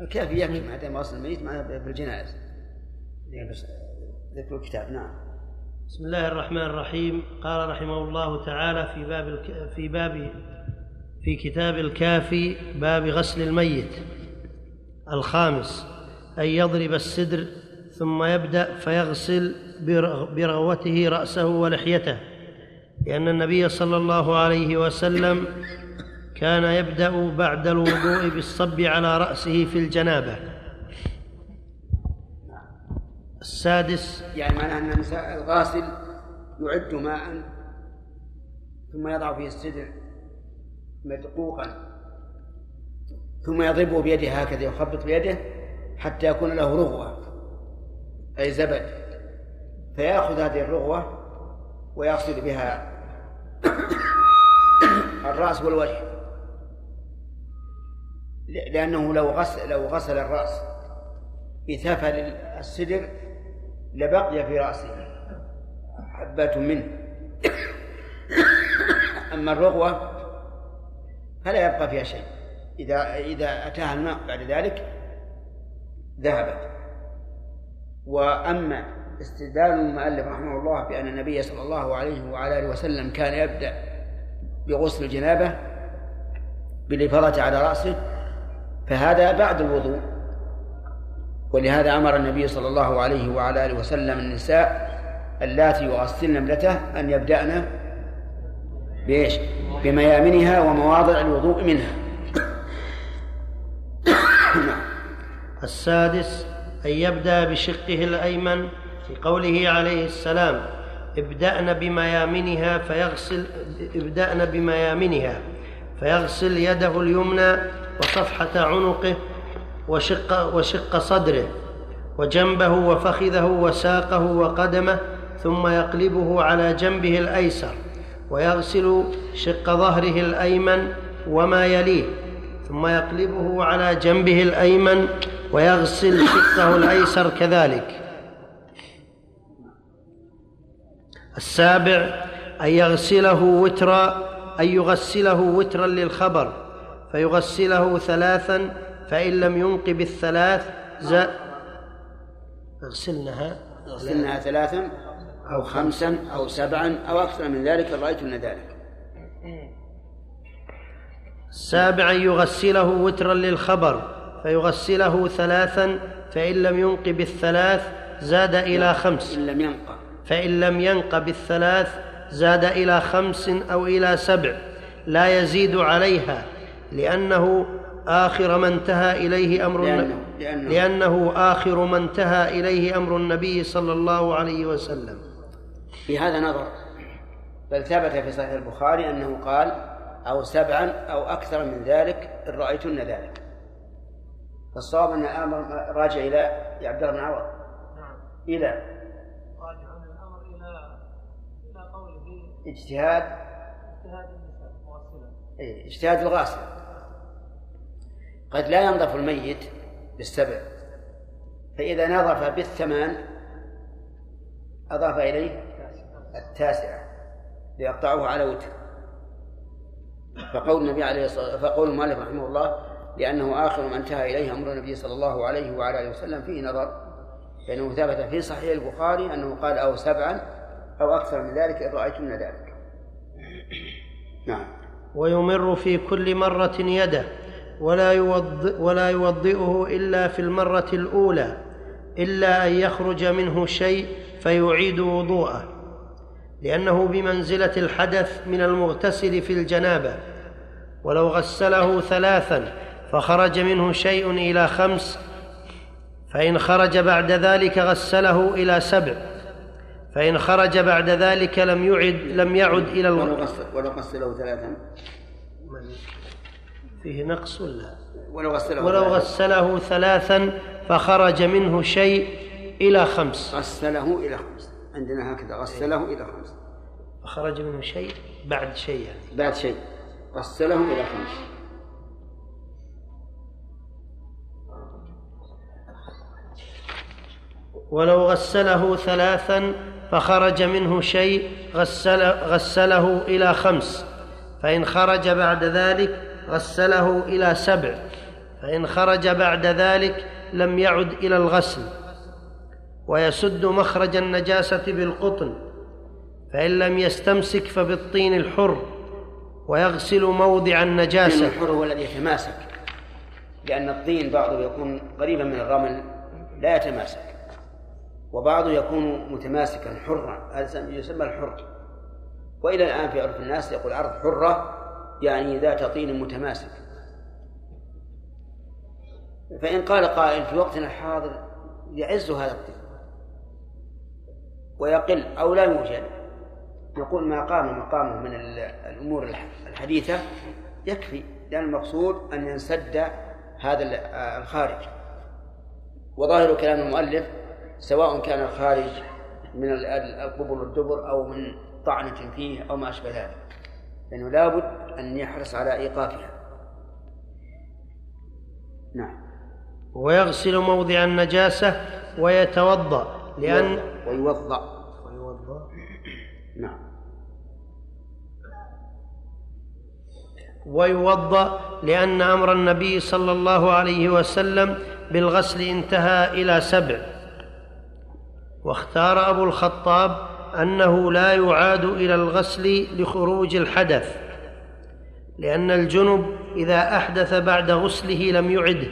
الكافي يكفي ما وصل الميت مع بالجنائز ذكر الكتاب نعم. بسم الله الرحمن الرحيم. قال رحمه الله تعالى في باب الك... في باب في كتاب الكافي باب غسل الميت. الخامس أن يضرب السدر ثم يبدأ فيغسل برغوته رأسه ولحيته. لأن النبي صلى الله عليه وسلم كان يبدأ بعد الوضوء بالصب على رأسه في الجنابة. السادس. يعني معناه أن الغاسل يعد ماء ثم يضع فيه السدر مدقوقا ثم يضربه بيده هكذا يخبط بيده حتى يكون له رغوة أي زبد. فيأخذ هذه الرغوة ويغسل بها الرأس والوجه. لأنه لو غسل لو غسل الرأس بثفل السدر لبقي في رأسه حبة منه. أما الرغوة فلا يبقى فيها شيء. إذا إذا أتاها الماء بعد ذلك ذهبت. وأما استدلال المؤلف رحمه الله بأن النبي صلى الله عليه وعلى آله وسلم كان يبدأ بغسل الجنابة بالإفاضة على رأسه فهذا بعد الوضوء ولهذا أمر النبي صلى الله عليه وعلى آله وسلم النساء اللاتي يغسلن ابنته أن يبدأن بإيش؟ بميامنها ومواضع الوضوء منها السادس أن يبدأ بشقه الأيمن في قوله عليه السلام ابدأن بميامنها فيغسل ابدأن بميامنها فيغسل يده اليمنى وصفحة عنقه وشق وشق صدره وجنبه وفخذه وساقه وقدمه ثم يقلبه على جنبه الأيسر ويغسل شق ظهره الأيمن وما يليه ثم يقلبه على جنبه الأيمن ويغسل شقه الأيسر كذلك. السابع أن يغسله وترا أن يغسله وترا للخبر. فيغسله ثلاثا فإن لم ينقب الثلاث زاد اغسلنها اغسلنها ثلاثا أو خمسا أو سبعا أو أكثر من ذلك رأيتن ذلك. سابعا يغسله وترا للخبر فيغسله ثلاثا فإن لم ينق بالثلاث زاد إلى خمس. إن لم ينق. فإن لم ينق بالثلاث زاد إلى خمس أو إلى سبع. لا يزيد عليها. لأنه آخر ما انتهى إليه أمر لأنه, لأنه, لأنه آخر ما انتهى إليه أمر النبي صلى الله عليه وسلم. في هذا نظر. بل ثبت في صحيح البخاري أنه قال أو سبعا أو أكثر من ذلك إن رأيتن ذلك. فالصواب أن الأمر راجع إلى عبد الله بن عوض نعم. إلى. راجع الأمر إلى إلى قوله اجتهاد. اجتهاد اجتهاد الغاسل. قد لا ينظف الميت بالسبع فإذا نظف بالثمان أضاف إليه التاسعة ليقطعه على وتر فقول النبي عليه الصلاة فقول المؤلف رحمه الله لأنه آخر ما انتهى إليه أمر النبي صلى الله عليه وعلى آله وسلم فيه نظر فإنه ثبت في صحيح البخاري أنه قال أو سبعا أو أكثر من ذلك إن رأيتن ذلك. نعم. ويمر في كل مرة يده ولا يوضئ ولا يوضئه إلا في المرة الأولى إلا أن يخرج منه شيء فيعيد وضوءه. لأنه بمنزلة الحدث من المغتسل في الجنابة. ولو غسله ثلاثا فخرج منه شيء إلى خمس فإن خرج بعد ذلك غسله إلى سبع. فإن خرج بعد ذلك لم يعد لم يعد إلى الغ... ولو غسله ثلاثا. فيه نقص ولا؟ ولو غسله ولو غسله ثلاثا فخرج منه شيء إلى خمس. غسله إلى خمس. عندنا هكذا. غسله إلى خمس. فخرج منه شيء بعد شيء يعني. بعد شيء. غسله إلى خمس. ولو غسله ثلاثا فخرج منه شيء غسل غسله إلى خمس. فإن خرج بعد ذلك غسله إلى سبع. فإن خرج بعد ذلك لم يعد إلى الغسل. ويسد مخرج النجاسة بالقطن. فإن لم يستمسك فبالطين الحر. ويغسل موضع النجاسة. الحر هو الذي يتماسك. لأن الطين بعضه يكون قريبا من الرمل لا يتماسك. وبعضه يكون متماسكا حرا هذا يسمى الحر. وإلى الآن في عرف الناس يقول أرض حرة يعني ذات طين متماسك. فإن قال قائل في وقتنا الحاضر يعز هذا الطين ويقل أو لا يوجد نقول ما قام مقامه من الأمور الحديثة يكفي لأن المقصود أن ينسد هذا الخارج. وظاهر كلام المؤلف سواء كان الخارج من القبر والدبر أو من طعنة فيه أو ما أشبه ذلك. لأنه لابد أن يحرص على إيقافها. نعم. ويغسل موضع النجاسة ويتوضأ لأن ويوضأ. ويوضأ. نعم. ويوضأ لأن أمر النبي صلى الله عليه وسلم بالغسل انتهى إلى سبع. واختار أبو الخطاب أنه لا يعاد إلى الغسل لخروج الحدث لأن الجنب إذا أحدث بعد غسله لم يعده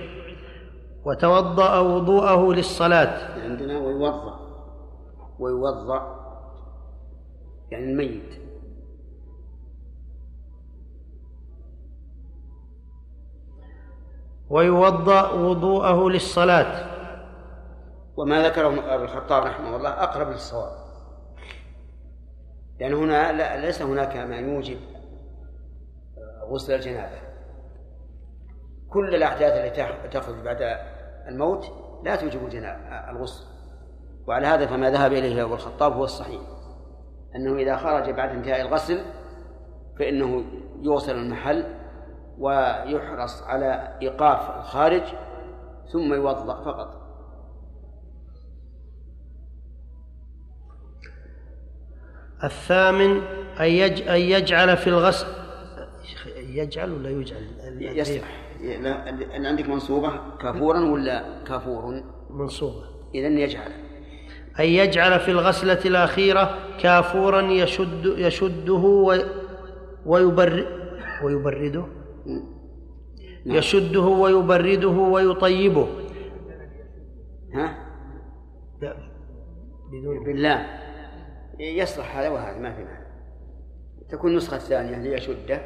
وتوضأ وضوءه للصلاة. عندنا ويوضأ. ويوضأ. يعني الميت. ويوضأ وضوءه للصلاة. وما ذكره الخطاب رحمه الله أقرب للصواب. لأن هنا لا ليس هناك ما يوجب غسل الجنابة. كل الأحداث التي تخرج بعد الموت لا توجب الغسل. وعلى هذا فما ذهب إليه أبو الخطاب هو الصحيح. أنه إذا خرج بعد انتهاء الغسل فإنه يوصل المحل ويحرص على إيقاف الخارج ثم يوضأ فقط. الثامن أن يجعل في الغسل. يجعل ولا يجعل؟ لا أن عندك منصوبة كافورا ولا كافور؟ منصوبة. إذا يجعل. أن يجعل في الغسلة الأخيرة كافورا يشد يشده ويبر ويبرده؟ نعم. يشده ويبرده ويطيبه. ها؟ لا. بدون بالله يصلح هذا وهذا ما في معنى تكون النسخة الثانية ليشده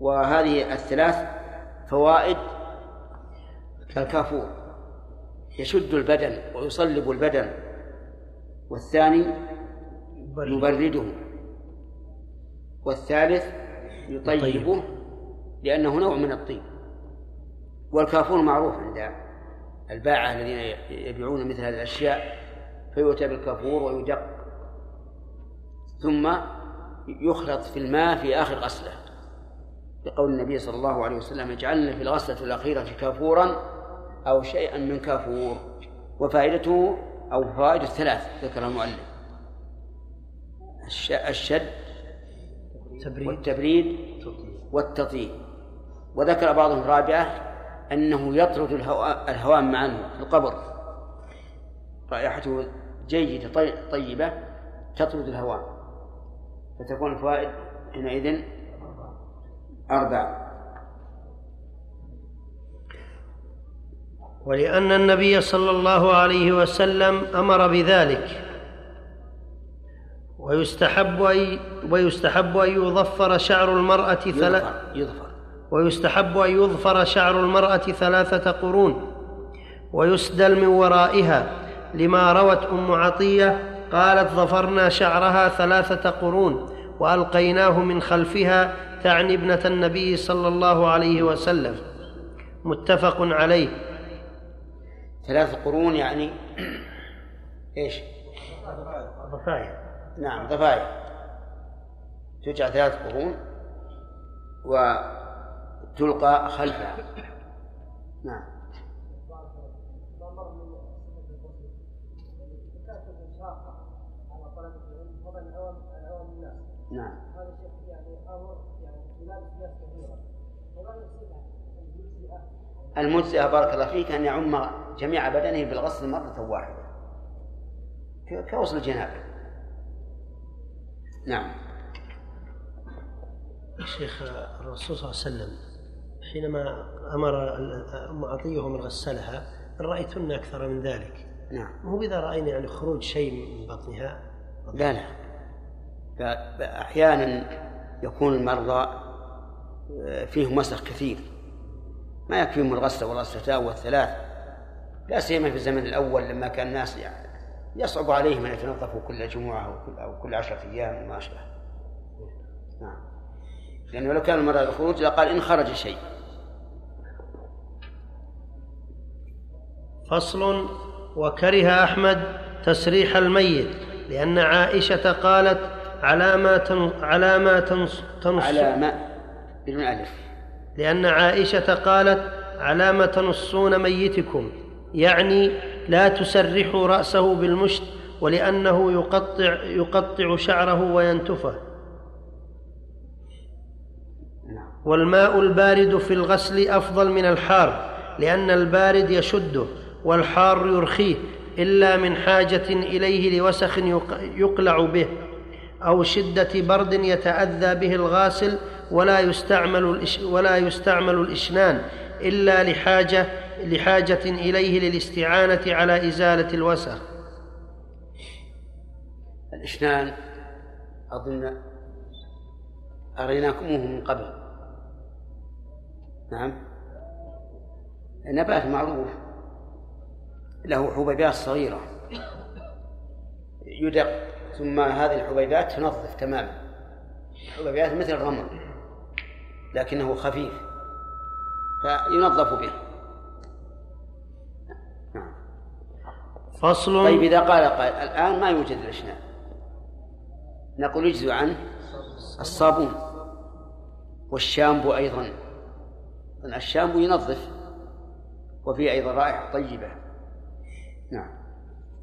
وهذه الثلاث فوائد كالكافور. يشد البدن ويصلب البدن والثاني يبرده. والثالث يطيبه لأنه نوع من الطيب. والكافور معروف عند الباعة الذين يبيعون مثل هذه الأشياء فيؤتى بالكافور ويدق. ثم يخلط في الماء في آخر غسلة. لقول النبي صلى الله عليه وسلم اجعلنا في الغسلة الأخيرة كافورا أو شيئا من كافور. وفائدته أو فوائد الثلاث ذكر المؤلف. الشد والتبريد والتطيب. وذكر بعضهم الرابعة أنه يطرد الهوام معه في القبر. رائحته جيدة طيبة تطرد الهوام فتكون الفوائد حينئذ أربعة. ولأن النبي صلى الله عليه وسلم أمر بذلك. ويستحب أن ويستحب أن يظفر شعر المرأة ثلاث يظفر. ويستحب أن يظفر شعر المرأة ثلاثة قرون. ويسدل من ورائها لما روت أم عطية قالت ظفرنا شعرها ثلاثة قرون وألقيناه من خلفها تعني ابنة النبي صلى الله عليه وسلم. متفق عليه. ثلاث قرون يعني إيش؟ ضفاير نعم ضفاير تجعل ثلاث قرون وتلقى خلفها. نعم. نعم. المجزئة بارك الله فيك أن يعم جميع بدنه بالغسل مرة واحدة. كغسل الجنابة. نعم. شيخ الرسول صلى الله عليه وسلم حينما أمر ام عطيه من غسلها ان رأيتن أكثر من ذلك. نعم. مو اذا رأينا يعني خروج شيء من بطنها؟ لا لا. أحيانا يكون المرضى آه، فيهم مسخ كثير. ما يكفيهم الغسله والغسلتان والثلاث. لا سيما في الزمن الأول لما كان الناس يعني يصعب عليهم أن يتنظفوا كل جمعة أو كل أو كل عشرة أيام وما أشبه. نعم. لأنه لو كان المرض الخروج لقال إن خرج شيء. فصل وكره أحمد تسريح الميت لأن عائشة قالت على ما تن على ما تنص تنص. على ما بدون ألف. لأن عائشة قالت على ما تنصون ميتكم يعني لا تسرحوا رأسه بالمشت ولأنه يقطع يقطع شعره وينتفه. والماء البارد في الغسل أفضل من الحار لأن البارد يشده والحار يرخيه إلا من حاجة إليه لوسخ يقلع به. أو شدة برد يتأذى به الغاسل ولا يستعمل ولا يستعمل الإشنان إلا لحاجة لحاجة إليه للاستعانة على إزالة الوسخ. الإشنان أظن أريناكموه من قبل. نعم. نبات معروف. له حبيبات صغيرة. يدق ثم هذه الحبيبات تنظف تماما حبيبات مثل الرمل لكنه خفيف فينظف به نعم. فصل. طيب إذا قال قائل الآن ما يوجد الإشنان نقول يجزي عنه الصابون والشامبو أيضا. الشامبو ينظف وفيه أيضا رائحة طيبة. نعم.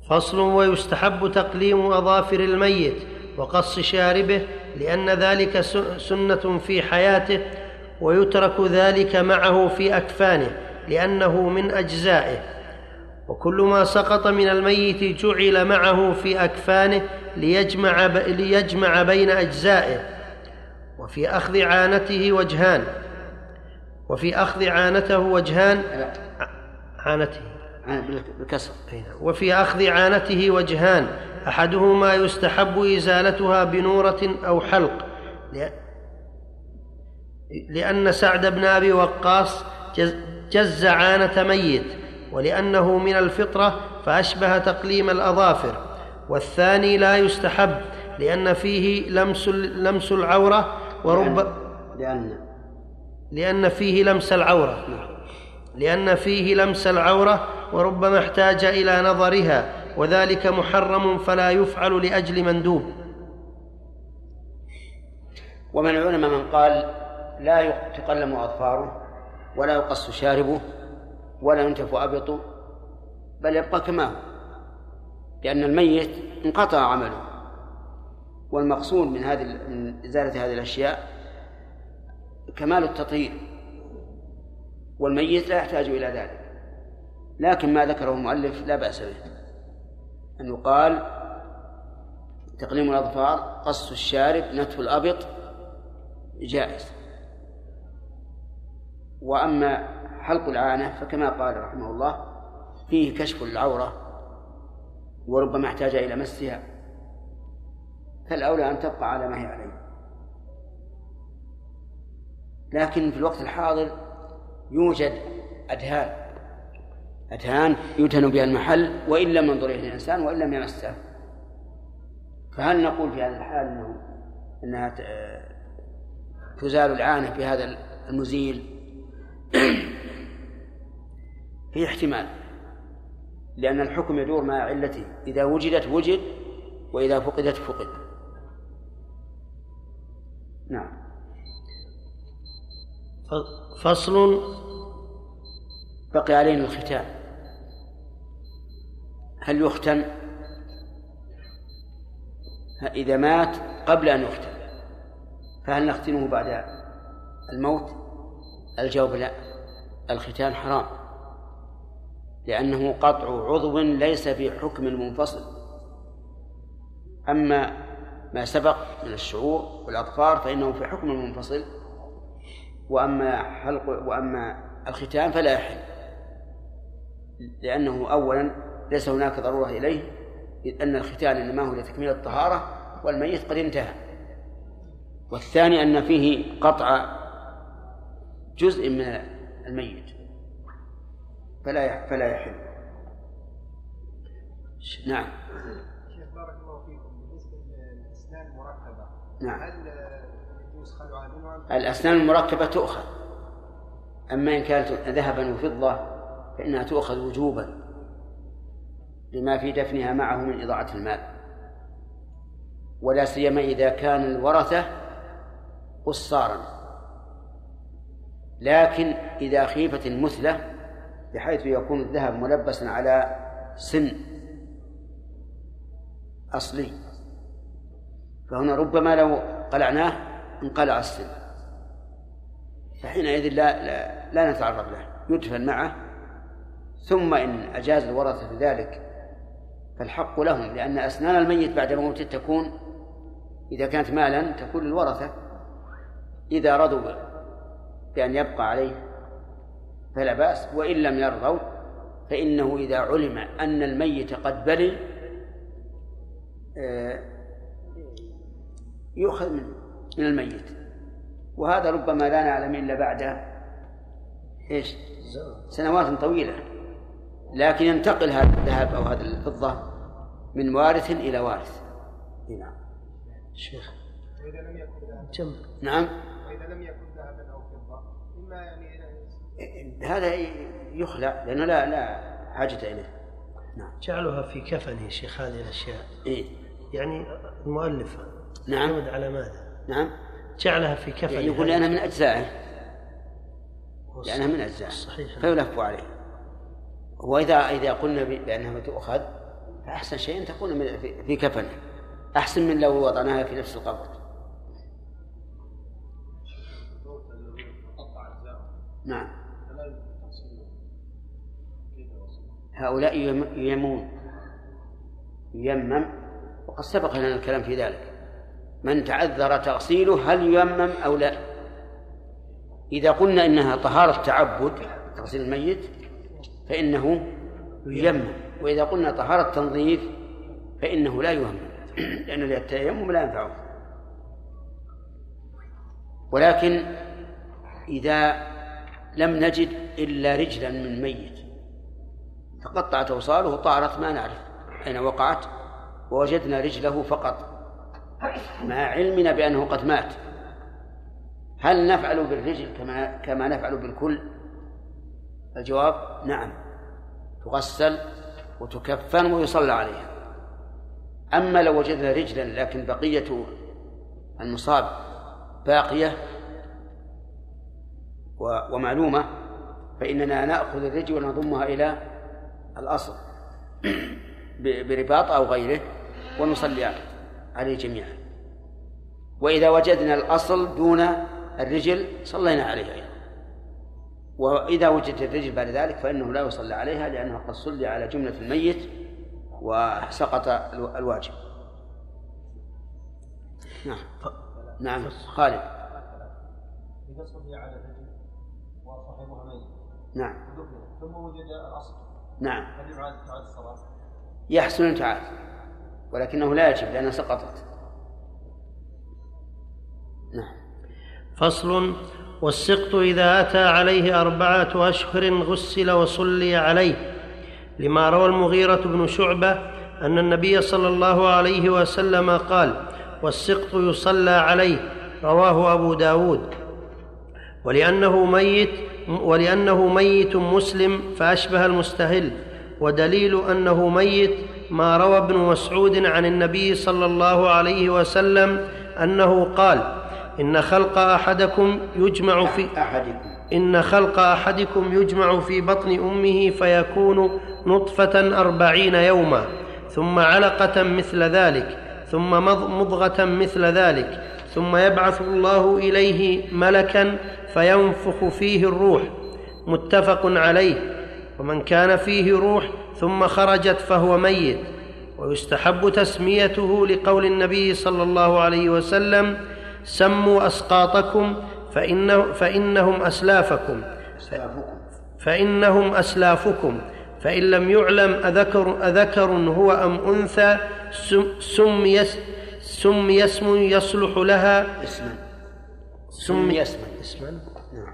فصل ويستحب تقليم أظافر الميت وقص شاربه لأن ذلك سنة في حياته ويترك ذلك معه في أكفانه لأنه من أجزائه. وكل ما سقط من الميت جعل معه في أكفانه ليجمع, ليجمع بين أجزائه. وفي أخذ عانته وجهان. وفي أخذ عانته وجهان عانته. بالكسر. نعم. وفي أخذ عانته وجهان. أحدهما يستحب إزالتها بنورة أو حلق. لأن سعد بن أبي وقاص جز عانة ميت ولأنه من الفطرة فأشبه تقليم الأظافر. والثاني لا يستحب لأن فيه لمس لمس العورة ورب لأن لأن فيه لمس العورة. نعم. لأن فيه لمس العورة وربما احتاج إلى نظرها وذلك محرم فلا يفعل لأجل مندوب. ومن العلماء من قال لا تقلم أظفاره ولا يقص شاربه ولا ينتف أبطه بل يبقى كما هو لأن الميت انقطع عمله. والمقصود من هذه من إزالة هذه الأشياء كمال التطهير. والميت لا يحتاج إلى ذلك. لكن ما ذكره المؤلف لا بأس به. أن يقال تقليم الأظفار قص الشارب نتف الأبط جائز. وأما حلق العانة فكما قال رحمه الله فيه كشف العورة وربما احتاج إلى مسها. فالأولى أن تبقى على ما هي عليه. لكن في الوقت الحاضر يوجد أدهان. أتان يدهن بها المحل وإن لم ينظر إليه الإنسان وإن لم يمسه. فهل نقول في هذا الحال أنه أنها تزال العانة بهذا المزيل؟ في احتمال. لأن الحكم يدور مع علته. إذا وجدت وجد وإذا فقدت فقد. نعم. فصل بقي علينا الختام. هل يختن إذا مات قبل أن يختن فهل نختنه بعد الموت؟ الجواب لا. الختان حرام لأنه قطع عضو ليس في حكم المنفصل أما ما سبق من الشعور والأظفار فإنه في حكم المنفصل وأما حلق وأما الختان فلا يحل لأنه أولا ليس هناك ضرورة إليه إذ أن الختان إنما هو لتكميل الطهارة والميت قد انتهى. والثاني أن فيه قطع جزء من الميت فلا فلا يحل. نعم. شيخ بارك الله فيكم بالنسبة للاسنان المركبة نعم. هل الأسنان المركبة تؤخذ. أما إن كانت ذهبا وفضة فإنها تؤخذ وجوبا لما في دفنها معه من إضاعة المال. ولا سيما إذا كان الورثة قصارا. لكن إذا خيفت المثلة بحيث يكون الذهب ملبسا على سن أصلي فهنا ربما لو قلعناه انقلع السن. فحينئذ لا, لا, لا نتعرض له يدفن معه. ثم إن أجاز الورثة ذلك فالحق لهم لأن أسنان الميت بعد موته تكون إذا كانت مالا تكون للورثة. إذا رضوا بأن يبقى عليه فلا بأس وإن لم يرضوا فإنه إذا علم أن الميت قد بلي آه، يؤخذ من من الميت. وهذا ربما لا نعلم إلا بعد إيش؟ سنوات طويلة. لكن ينتقل هذا الذهب أو هذه الفضة من وارث إلى وارث. نعم. شيخ. وإذا لم يكن ذهبا نعم. وإذا لم يكن ذهبا أو فضة إما يعني هذا يخلع لأنه لا لا حاجة إليه. نعم. جعلها في كفن يا شيخ هذه الأشياء. إيه. يعني المؤلف نعم. على ماذا؟ نعم. جعلها في كفن يعني يقول لأنها من أجزائه. لأنها من أجزائه. صحيح. فيلف عليه. وإذا إذا قلنا بأنها تؤخذ فأحسن شيء أن تكون في- كفنه. أحسن من لو وضعناها في نفس القبر نعم. هؤلاء يم- ييمون ييمم وقد سبق لنا الكلام في ذلك. من تعذر تغسيله هل ييمم أو لا؟ إذا قلنا إنها طهارة تعبد تغسيل الميت فإنه ييمم وإذا قلنا طهارة تنظيف فإنه لا ييمم لأن التيمم لا ينفعه. ولكن إذا لم نجد إلا رجلا من ميت تقطعت أوصاله طارت ما نعرف أين وقعت ووجدنا رجله فقط. مع علمنا بأنه قد مات. هل نفعل بالرجل كما كما نفعل بالكل؟ الجواب نعم. تغسل وتكفن ويصلى عليها. أما لو وجدنا رجلا لكن بقية المصاب باقية ومعلومة فإننا نأخذ الرجل ونضمها إلى الأصل برباط أو غيره ونصلي عليه. جميعا. وإذا وجدنا الأصل دون الرجل صلينا عليه أيضا. وإذا وجدت الرجل بعد ذلك فإنه لا يصلى عليها لأنه قد صلي على جملة الميت وسقط الو- الواجب. نعم. نعم خالد. إذا صلي على الرجل وصاحبها ميت. نعم. ثم وجد الأصل. نعم. هل يعاد الصلاة؟ يحسن أن تعاد. ولكنه لا يجب لأنها سقطت. نعم. فصل والسقط إذا أتى عليه أربعة أشهر غسل وصلي عليه لما روى المغيرة بن شعبة أن النبي صلى الله عليه وسلم قال والسقط يصلى عليه رواه أبو داود. ولأنه ميت ولأنه ميت مسلم فأشبه المستهل ودليل أنه ميت ما روى ابن مسعود عن النبي صلى الله عليه وسلم أنه قال إن خلق أحدكم يجمع في أحدكم. إن خلق أحدكم يجمع في بطن أمه فيكون نطفة أربعين يوما ثم علقة مثل ذلك ثم مض- مضغة مثل ذلك ثم يبعث الله إليه ملكا فينفخ فيه الروح متفق عليه ومن كان فيه روح ثم خرجت فهو ميت ويستحب تسميته لقول النبي صلى الله عليه وسلم سموا أسقاطكم فإنه فإنهم أسلافكم. فإنهم أسلافكم. فإن لم يعلم اذكر, أذكر هو أم أنثى سمي سمي اسم يصلح لها. اسما. سمي اسما. اسما. نعم.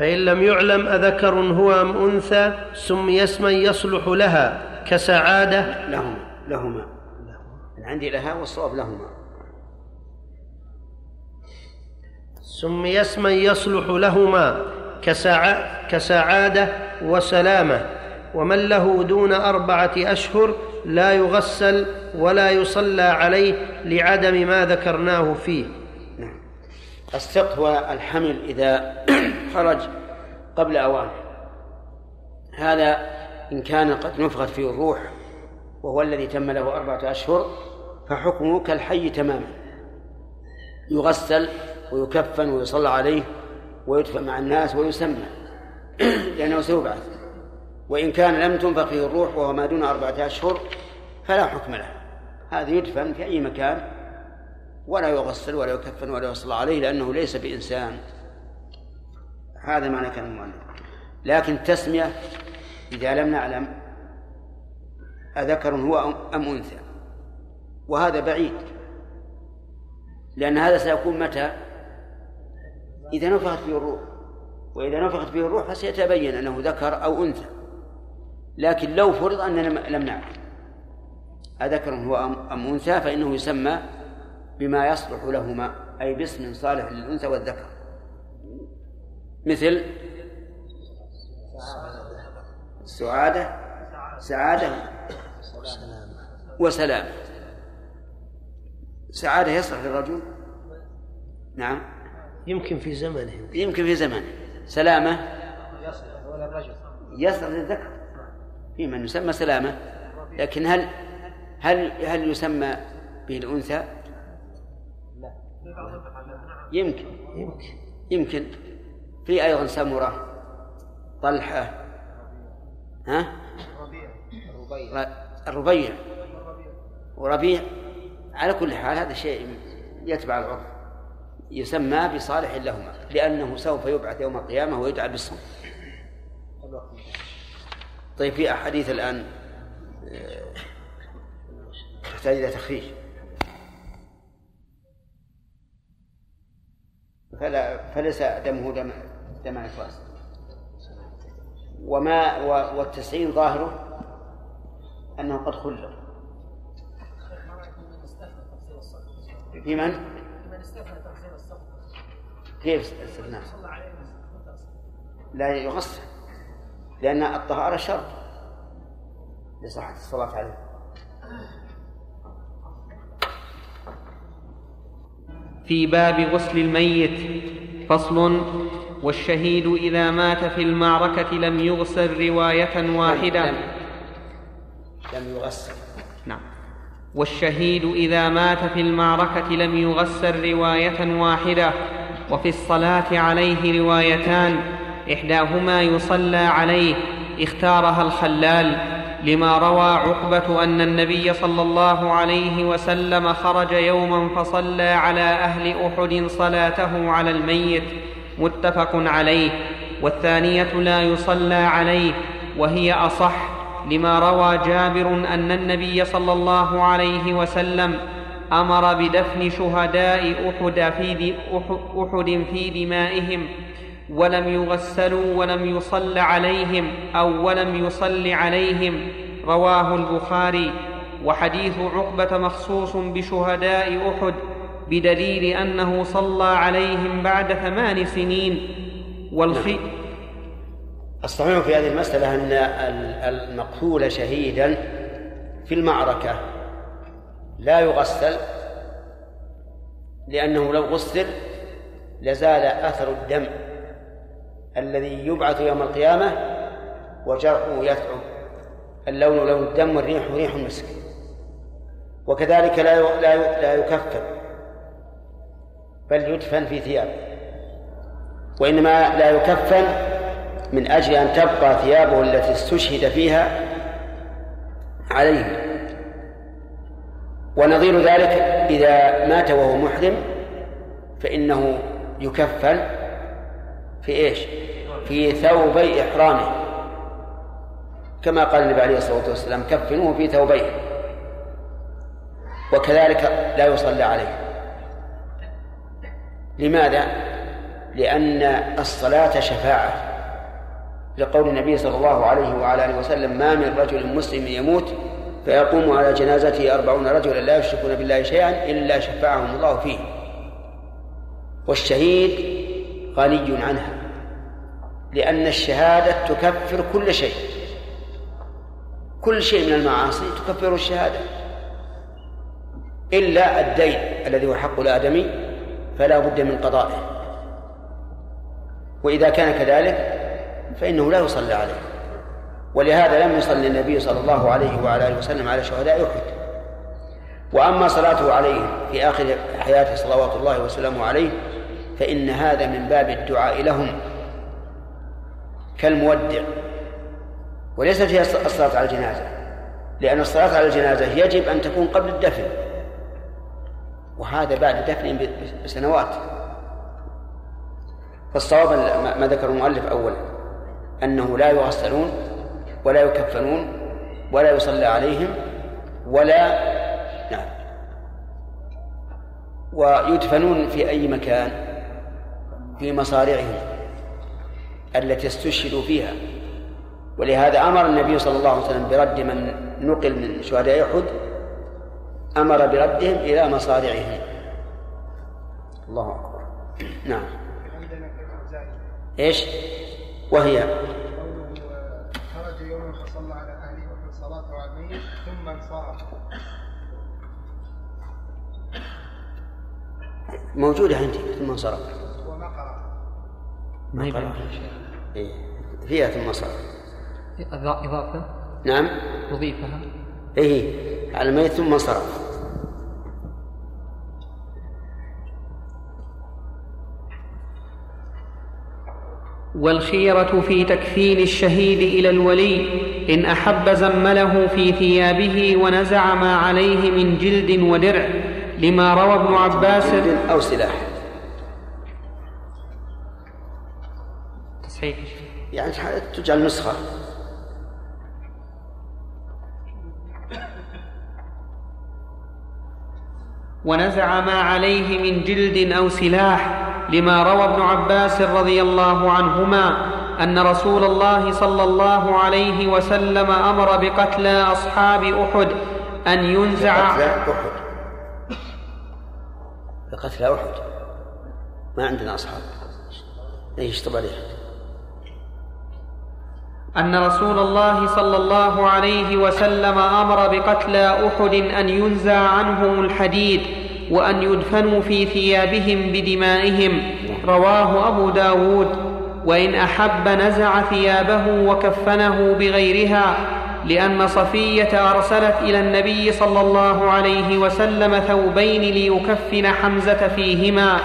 فإن لم يعلم أذكر هو أم أنثى سمي اسما يصلح لها كسعادة؟ لهما لهما. عندي لها والصواب لهما. سمي اسما يصلح لهما كسع... كسعادة وسلامة. ومن له دون أربعة أشهر لا يغسل ولا يصلى عليه لعدم ما ذكرناه فيه. السقط هو الحمل إذا خرج قبل أوانه هذا إن كان قد نفخت فيه الروح وهو الذي تم له أربعة أشهر فحكمه كالحي تماما. يغسل ويكفن ويصلى عليه ويدفن مع الناس ويسمى. لأنه سيبعث. وإن كان لم تنفخ فيه الروح وهو ما دون أربعة أشهر فلا حكم له. هذا يدفن في أي مكان ولا يغسل ولا يكفن ولا يصلى عليه لأنه ليس بإنسان. هذا معنى كلام المؤلف. لكن التسمية إذا لم نعلم أذكر هو أم أنثى. وهذا بعيد. لأن هذا سيكون متى؟ إذا نفخت فيه الروح. وإذا نفخت فيه الروح فسيتبين أنه ذكر أو أنثى. لكن لو فرض أننا لم نعلم. أذكر هو أم أنثى فإنه يسمى بما يصلح لهما أي باسم صالح للأنثى والذكر. مثل سعادة سعادة وسلام. سعادة يصلح للرجل؟ نعم. يمكن في زمنه. يمكن في زمنه. سلامة؟ يصلح للذكر. في من يسمى سلامة؟ لكن هل هل هل يسمى به الأنثى؟ يمكن. يمكن. يمكن. في أيضا سمرة طلحة ها؟ الربيع وربيع. على كل حال هذا شيء يتبع العرف. يسمى بصالح لهما لأنه سوف يبعث يوم القيامة ويدعى بالصوم طيب في أحاديث الآن آه، تحتاج إلى تخريج. فلا فليس دمه دم دم نفاس وما والتسعين ظاهره أنه قد خلق في من؟ كيف استثناء؟ لا يغسل لأن الطهارة شرط لصحة الصلاة عليه في باب غسل الميت. فصل والشهيد إذا مات في المعركة لم يغسل رواية واحدة. لم, يغسل. نعم. والشهيد إذا مات في المعركة لم يغسل رواية واحدة. وفي الصلاة عليه روايتان. إحداهما يصلى عليه اختارها الخلال. لما روى عقبة أن النبي صلى الله عليه وسلم خرج يوما فصلى على أهل أحد صلاته على الميت متفق عليه. والثانية لا يصلى عليه وهي أصح لما روى جابر أن النبي صلى الله عليه وسلم أمر بدفن شهداء أحد في, أحد في دمائهم. ولم يغسلوا ولم يصل عليهم أو ولم يصل عليهم. رواه البخاري. وحديث عقبة مخصوص بشهداء أحد بدليل أنه صلى عليهم بعد ثمان سنين. والخي الصحيح في هذه المسألة أن المقتول شهيدا في المعركة لا يغسل لأنه لو غسل لزال أثر الدم. الذي يبعث يوم القيامة وجرحه يثعب اللون لون الدم والريح ريح المسك. وكذلك لا لا لا يكفر بل يدفن في ثيابه. وإنما لا يكفن من أجل أن تبقى ثيابه التي استشهد فيها عليه. ونظير ذلك إذا مات وهو محرم فإنه يكفن في إيش؟ في ثوبي إحرامه. كما قال النبي عليه الصلاة والسلام كفنوه في ثوبيه. وكذلك لا يصلى عليه. لماذا؟ لأن الصلاة شفاعة. لقول النبي صلى الله عليه وعلى آله وسلم ما من رجل مسلم يموت فيقوم على جنازته أربعون رجلا لا يشركون بالله شيئا إلا شفعهم الله فيه. والشهيد غني عنها لأن الشهادة تكفر كل شيء. كل شيء من المعاصي تكفر الشهادة. إلا الدين الذي هو حق الآدمي فلا بد من قضائه. وإذا كان كذلك فإنه لا يصلى عليه. ولهذا لم يصلي النبي صلى الله عليه وعلى آله وسلم على شهداء أحد وأما صلاته عليه في آخر حياته صلوات الله وسلامه عليه فإن هذا من باب الدعاء لهم كالمودع. وليست هي الصلاة على الجنازة لأن الصلاة على الجنازة يجب أن تكون قبل الدفن. وهذا بعد دفن بسنوات. فالصواب ما ذكر المؤلف أولا أنه لا يغسلون ولا يكفنون ولا يصلى عليهم ولا نعم ويدفنون في أي مكان. في مصارعهم التي استشهدوا فيها. ولهذا أمر النبي صلى الله عليه وسلم برد من نقل من شهداء أحد أمر بردهم إلى مصارعهم. الله أكبر. نعم. إيش؟ وهي. فصلى على ثم موجودة عندي ثم انصرف. ما يبقى إيه. فيها ثم انصرف إضافة؟ نعم. أضيفها إيه على الميت ثم انصرف والخيرة في تكفين الشهيد إلى الولي إن أحب زمله في ثيابه ونزع ما عليه من جلد ودرع لما روى ابن عباس جلد أو سلاح. يعني تجعل نسخة ونزع ما عليه من جلد أو سلاح لما روى ابن عباس رضي الله عنهما أن رسول الله صلى الله عليه وسلم أمر بقتلى أصحاب أحد أن ينزع قتلى أحد. قتلى أحد. ما عندنا أصحاب. إيش طب عليه أن رسول الله صلى الله عليه وسلم أمر بقتلى أحد أن ينزع عنهم الحديد وأن يدفنوا في ثيابهم بدمائهم. رواه أبو داود. وإن أحب نزع ثيابه وكفنه بغيرها لأن صفية أرسلت إلى النبي صلى الله عليه وسلم ثوبين ليكفن حمزة فيهما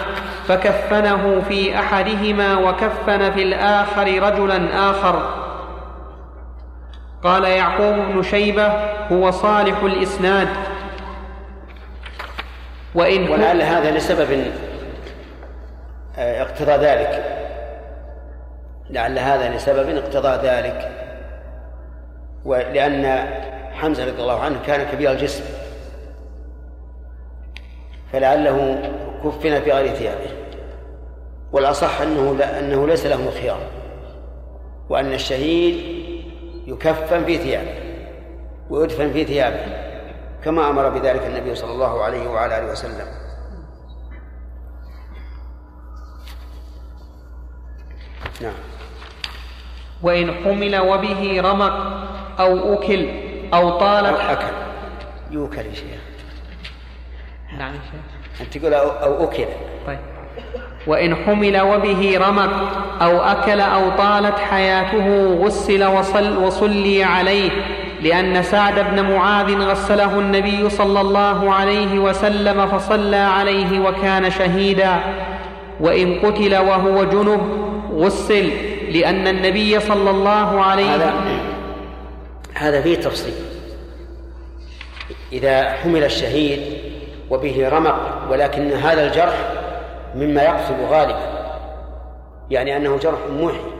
فكفنه في أحدهما وكفن في الآخر رجلا آخر. قال يعقوب بن شيبة هو صالح الإسناد. وإن ولعل هذا لسبب آه، اقتضى ذلك. لعل هذا لسبب اقتضى ذلك. ولأن حمزة رضي الله عنه كان كبير الجسم. فلعله كفن في غير ثيابه. والأصح أنه أنه ليس له خيار. وأن الشهيد يكفن في ثيابه ويدفن في ثيابه كما أمر بذلك النبي صلى الله عليه وعلى آله وسلم. نعم. وإن حمل وبه رمق أو أكل أو أو طالت أكل. يوكل يا شيخ. نعم يا شيخ. أنت تقول أو, أو أكل. طيب. وإن حمل وبه رمق أو أكل أو طالت حياته غسل وصل وصلي عليه لأن سعد بن معاذ غسله النبي صلى الله عليه وسلم فصلى عليه وكان شهيدا. وإن قتل وهو جنب غسل لأن النبي صلى الله عليه هذا هذا فيه تفصيل. إذا حمل الشهيد وبه رمق ولكن هذا الجرح مما يقتل غالبا يعني أنه جرح موحي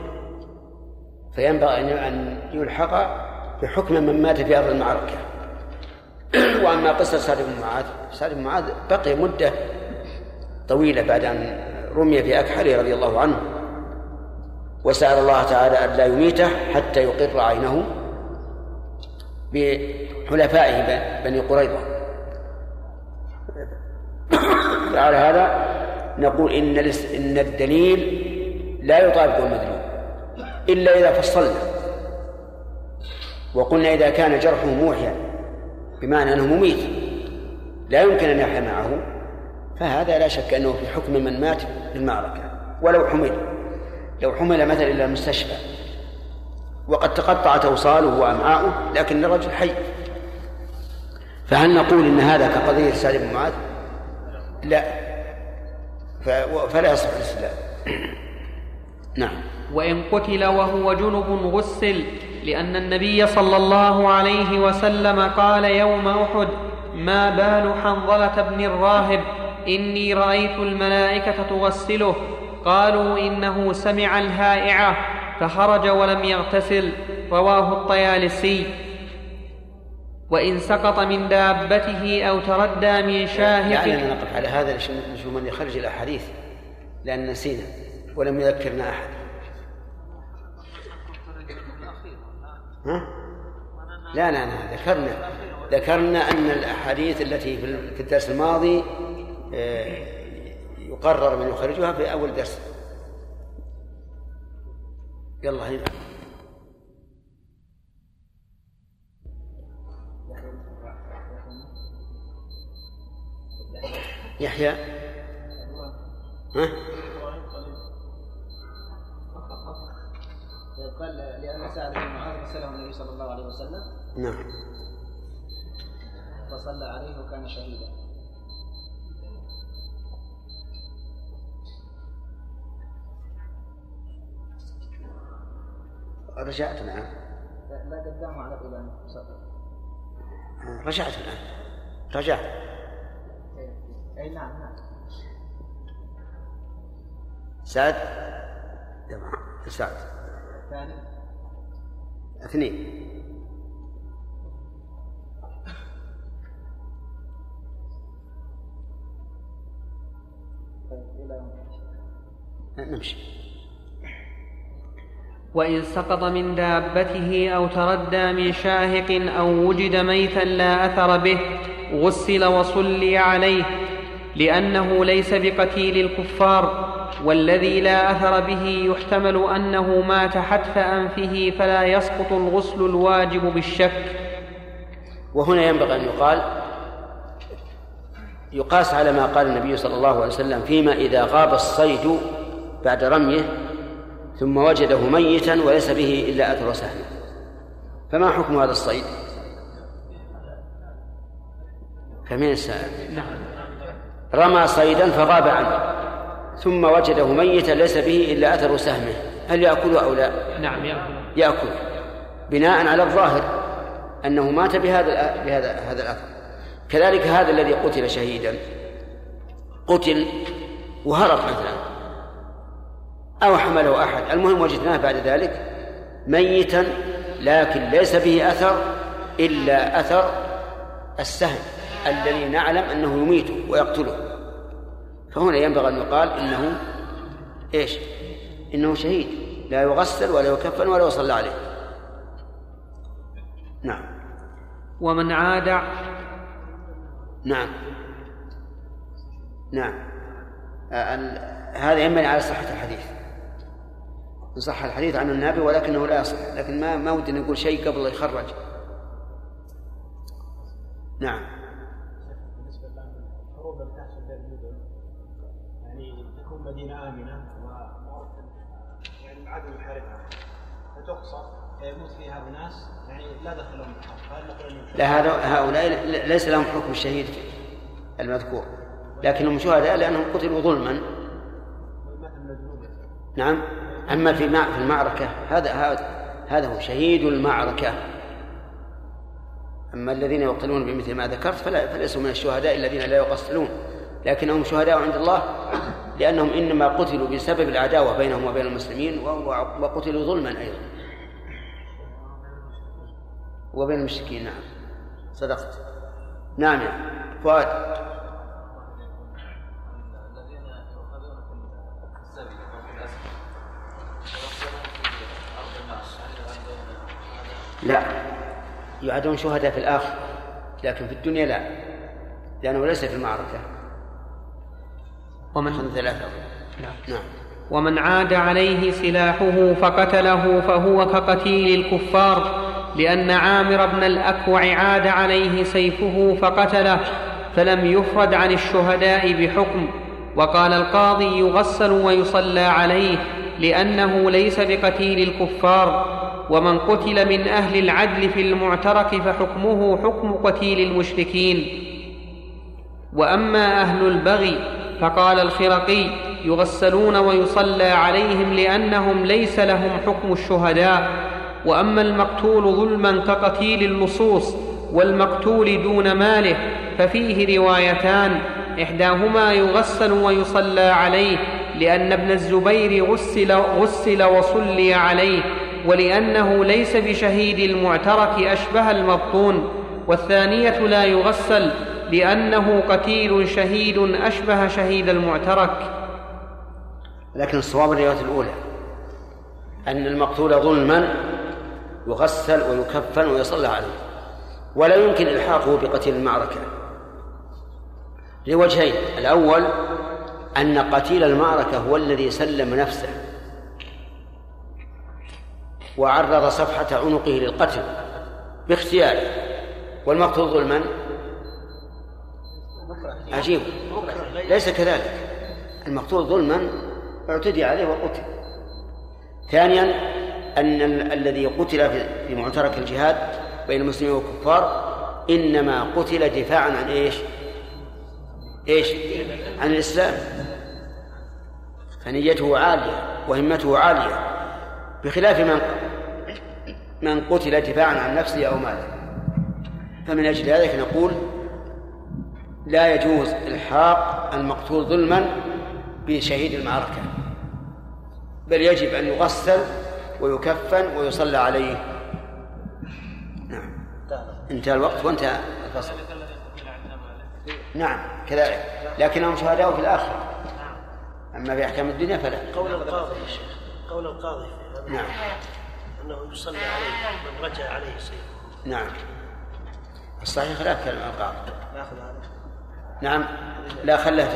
فينبغي أن يلحق بحكم من مات في أرض المعركة. وأما قصة سعد بن معاذ سعد بن معاذ بقي مدة طويلة بعد أن رمي في أكحله رضي الله عنه. وسأل الله تعالى أن لا يميته حتى يقر عينه بحلفائه بني قريظة. فعلى هذا نقول إن إن الدليل لا يطابق المدلول إلا إذا فصلنا. وقلنا إذا كان جرحه موحيا بمعنى أنه مميت لا يمكن أن يحيا معه فهذا لا شك أنه في حكم من مات في المعركة. ولو حمل لو حمل مثلا إلى المستشفى وقد تقطعت أوصاله وأمعاؤه لكن الرجل حي. فهل نقول إن هذا كقضية سعد بن معاذ؟ لا. فلا يصح الإسلام. نعم. وإن قتل وهو جنب غسل لأن النبي صلى الله عليه وسلم قال يوم أحد ما بال حنظلة بن الراهب إني رأيت الملائكة تغسله. قالوا إنه سمع الهائعة فخرج ولم يغتسل. رواه الطيالسي. وإن سقط من دابته أو تردى من شاهق يعني نقف على هذا نشوف من يخرج الأحاديث لأن نسينا ولم يذكرنا أحد. ها؟ لا لا لا ذكرنا. ذكرنا أن الأحاديث التي في الدرس الماضي آه، يقرر من يخرجها في أول درس. يلا هنا يحيى؟ ها؟ قال لأن سعد بن معاذ رسله النبي صلى الله عليه وسلم. نعم. فصلى عليه وكان شهيدا. رجعت الآن. لا قدامه على الإمام رجعت الآن. رجعت. أي نعم نعم. سعد؟ تمام سعد. ثاني. اثنين. نمشي. وإن سقط من دابته أو تردى من شاهق أو وجد ميتا لا أثر به غسل وصلي عليه. لأنه ليس بقتيل الكفار والذي لا أثر به يحتمل أنه مات حتف أنفه فلا يسقط الغسل الواجب بالشك. وهنا ينبغي أن يقال يقاس على ما قال النبي صلى الله عليه وسلم فيما إذا غاب الصيد بعد رميه ثم وجده ميتا وليس به إلا أثر سهم فما حكم هذا الصيد؟ فمن السائل. نعم. رمى صيدا فغاب عنه ثم وجده ميتا ليس به إلا أثر سهمه. هل يأكله أو لا؟ نعم يأكل. يأكل. بناء على الظاهر أنه مات بهذا بهذا هذا الأثر. كذلك هذا الذي قتل شهيدا. قتل وهرب مثلا. أو حمله أحد. المهم وجدناه بعد ذلك ميتا لكن ليس به أثر إلا أثر السهم. الذي نعلم أنه يميته ويقتله. فهنا ينبغي أن يقال إنه إيش؟ إنه شهيد. لا يغسل ولا يكفن ولا يصلى عليه. نعم. ومن عاد نعم. نعم. آه، هذا ينبني على صحة الحديث. إن صح الحديث عن النبي ولكنه لا يصح. لكن ما ما ودي نقول شيء قبل يخرج. نعم. المدن يعني تكون مدينة آمنة و يعني العدو يحاربها فتقصر فيموت فيها أناس يعني لا دخل لهم لا هؤلاء ليس لهم حكم الشهيد المذكور. لكنهم شهداء لأنهم قتلوا ظلما. نعم. أما في في المعركة هذا هذا هذا هو شهيد المعركة. أما الذين يقتلون بمثل ما ذكرت فلا فليسوا من الشهداء الذين لا يقتلون لكنهم شهداء عند الله لأنهم إنما قتلوا بسبب العداوة بينهم وبين المسلمين وقتلوا ظلما أيضا. وبين المشركين نعم. صدقت. نعم فؤاد. لا يعدون شهداء في الآخر لكن في الدنيا لا لأنه ليس في المعركة. ومن من ثلاثة. نعم. ومن عاد عليه سلاحه فقتله فهو كقتيل الكفار لأن عامر بن الأكوع عاد عليه سيفه فقتله فلم يفرد عن الشهداء بحكم. وقال القاضي يغسل ويصلى عليه لأنه ليس بقتيل الكفار. ومن قتل من أهل العدل في المعترك فحكمه حكم قتيل المشركين. وأما أهل البغي فقال الخرقي يغسلون ويصلى عليهم لأنهم ليس لهم حكم الشهداء. وأما المقتول ظلما كقتيل اللصوص والمقتول دون ماله ففيه روايتان. إحداهما يغسل ويصلى عليه لأن ابن الزبير غسل, غسل وصلي عليه ولأنه ليس بشهيد المعترك أشبه المبطون. والثانية لا يغسل لأنه قتيل شهيد أشبه شهيد المعترك. لكن الصواب الرواية الأولى أن المقتول ظلما يغسل ويكفن ويصلى عليه ولا يمكن إلحاقه بقتيل المعركة. لوجهين الأول أن قتيل المعركة هو الذي سلم نفسه وعرض صفحة عنقه للقتل باختياره والمقتول ظلما عجيب. ليس كذلك. المقتول ظلما اعتدي عليه وقتل. ثانيا أن ال- الذي قتل في- معترك الجهاد بين المسلمين والكفار إنما قتل دفاعا عن إيش؟ إيش؟ عن الإسلام. فنيته عالية وهمته عالية. بخلاف من من قتل دفاعا عن نفسه أو ماله. فمن أجل ذلك نقول لا يجوز إلحاق المقتول ظلما بشهيد المعركة بل يجب أن يغسل ويكفن ويصلى عليه. نعم. انتهى الوقت وانتهى الفصل. نعم كذلك. لكنهم شهداء في الآخرة. أما في أحكام الدنيا فلا. قول القاضي يا شيخ. قول القاضي. نعم. أنه يصلي عليه من رجع عليه سيف نعم. الصحيح خلاف كلام القاضي. ناخذ هذا. نعم. لا خله.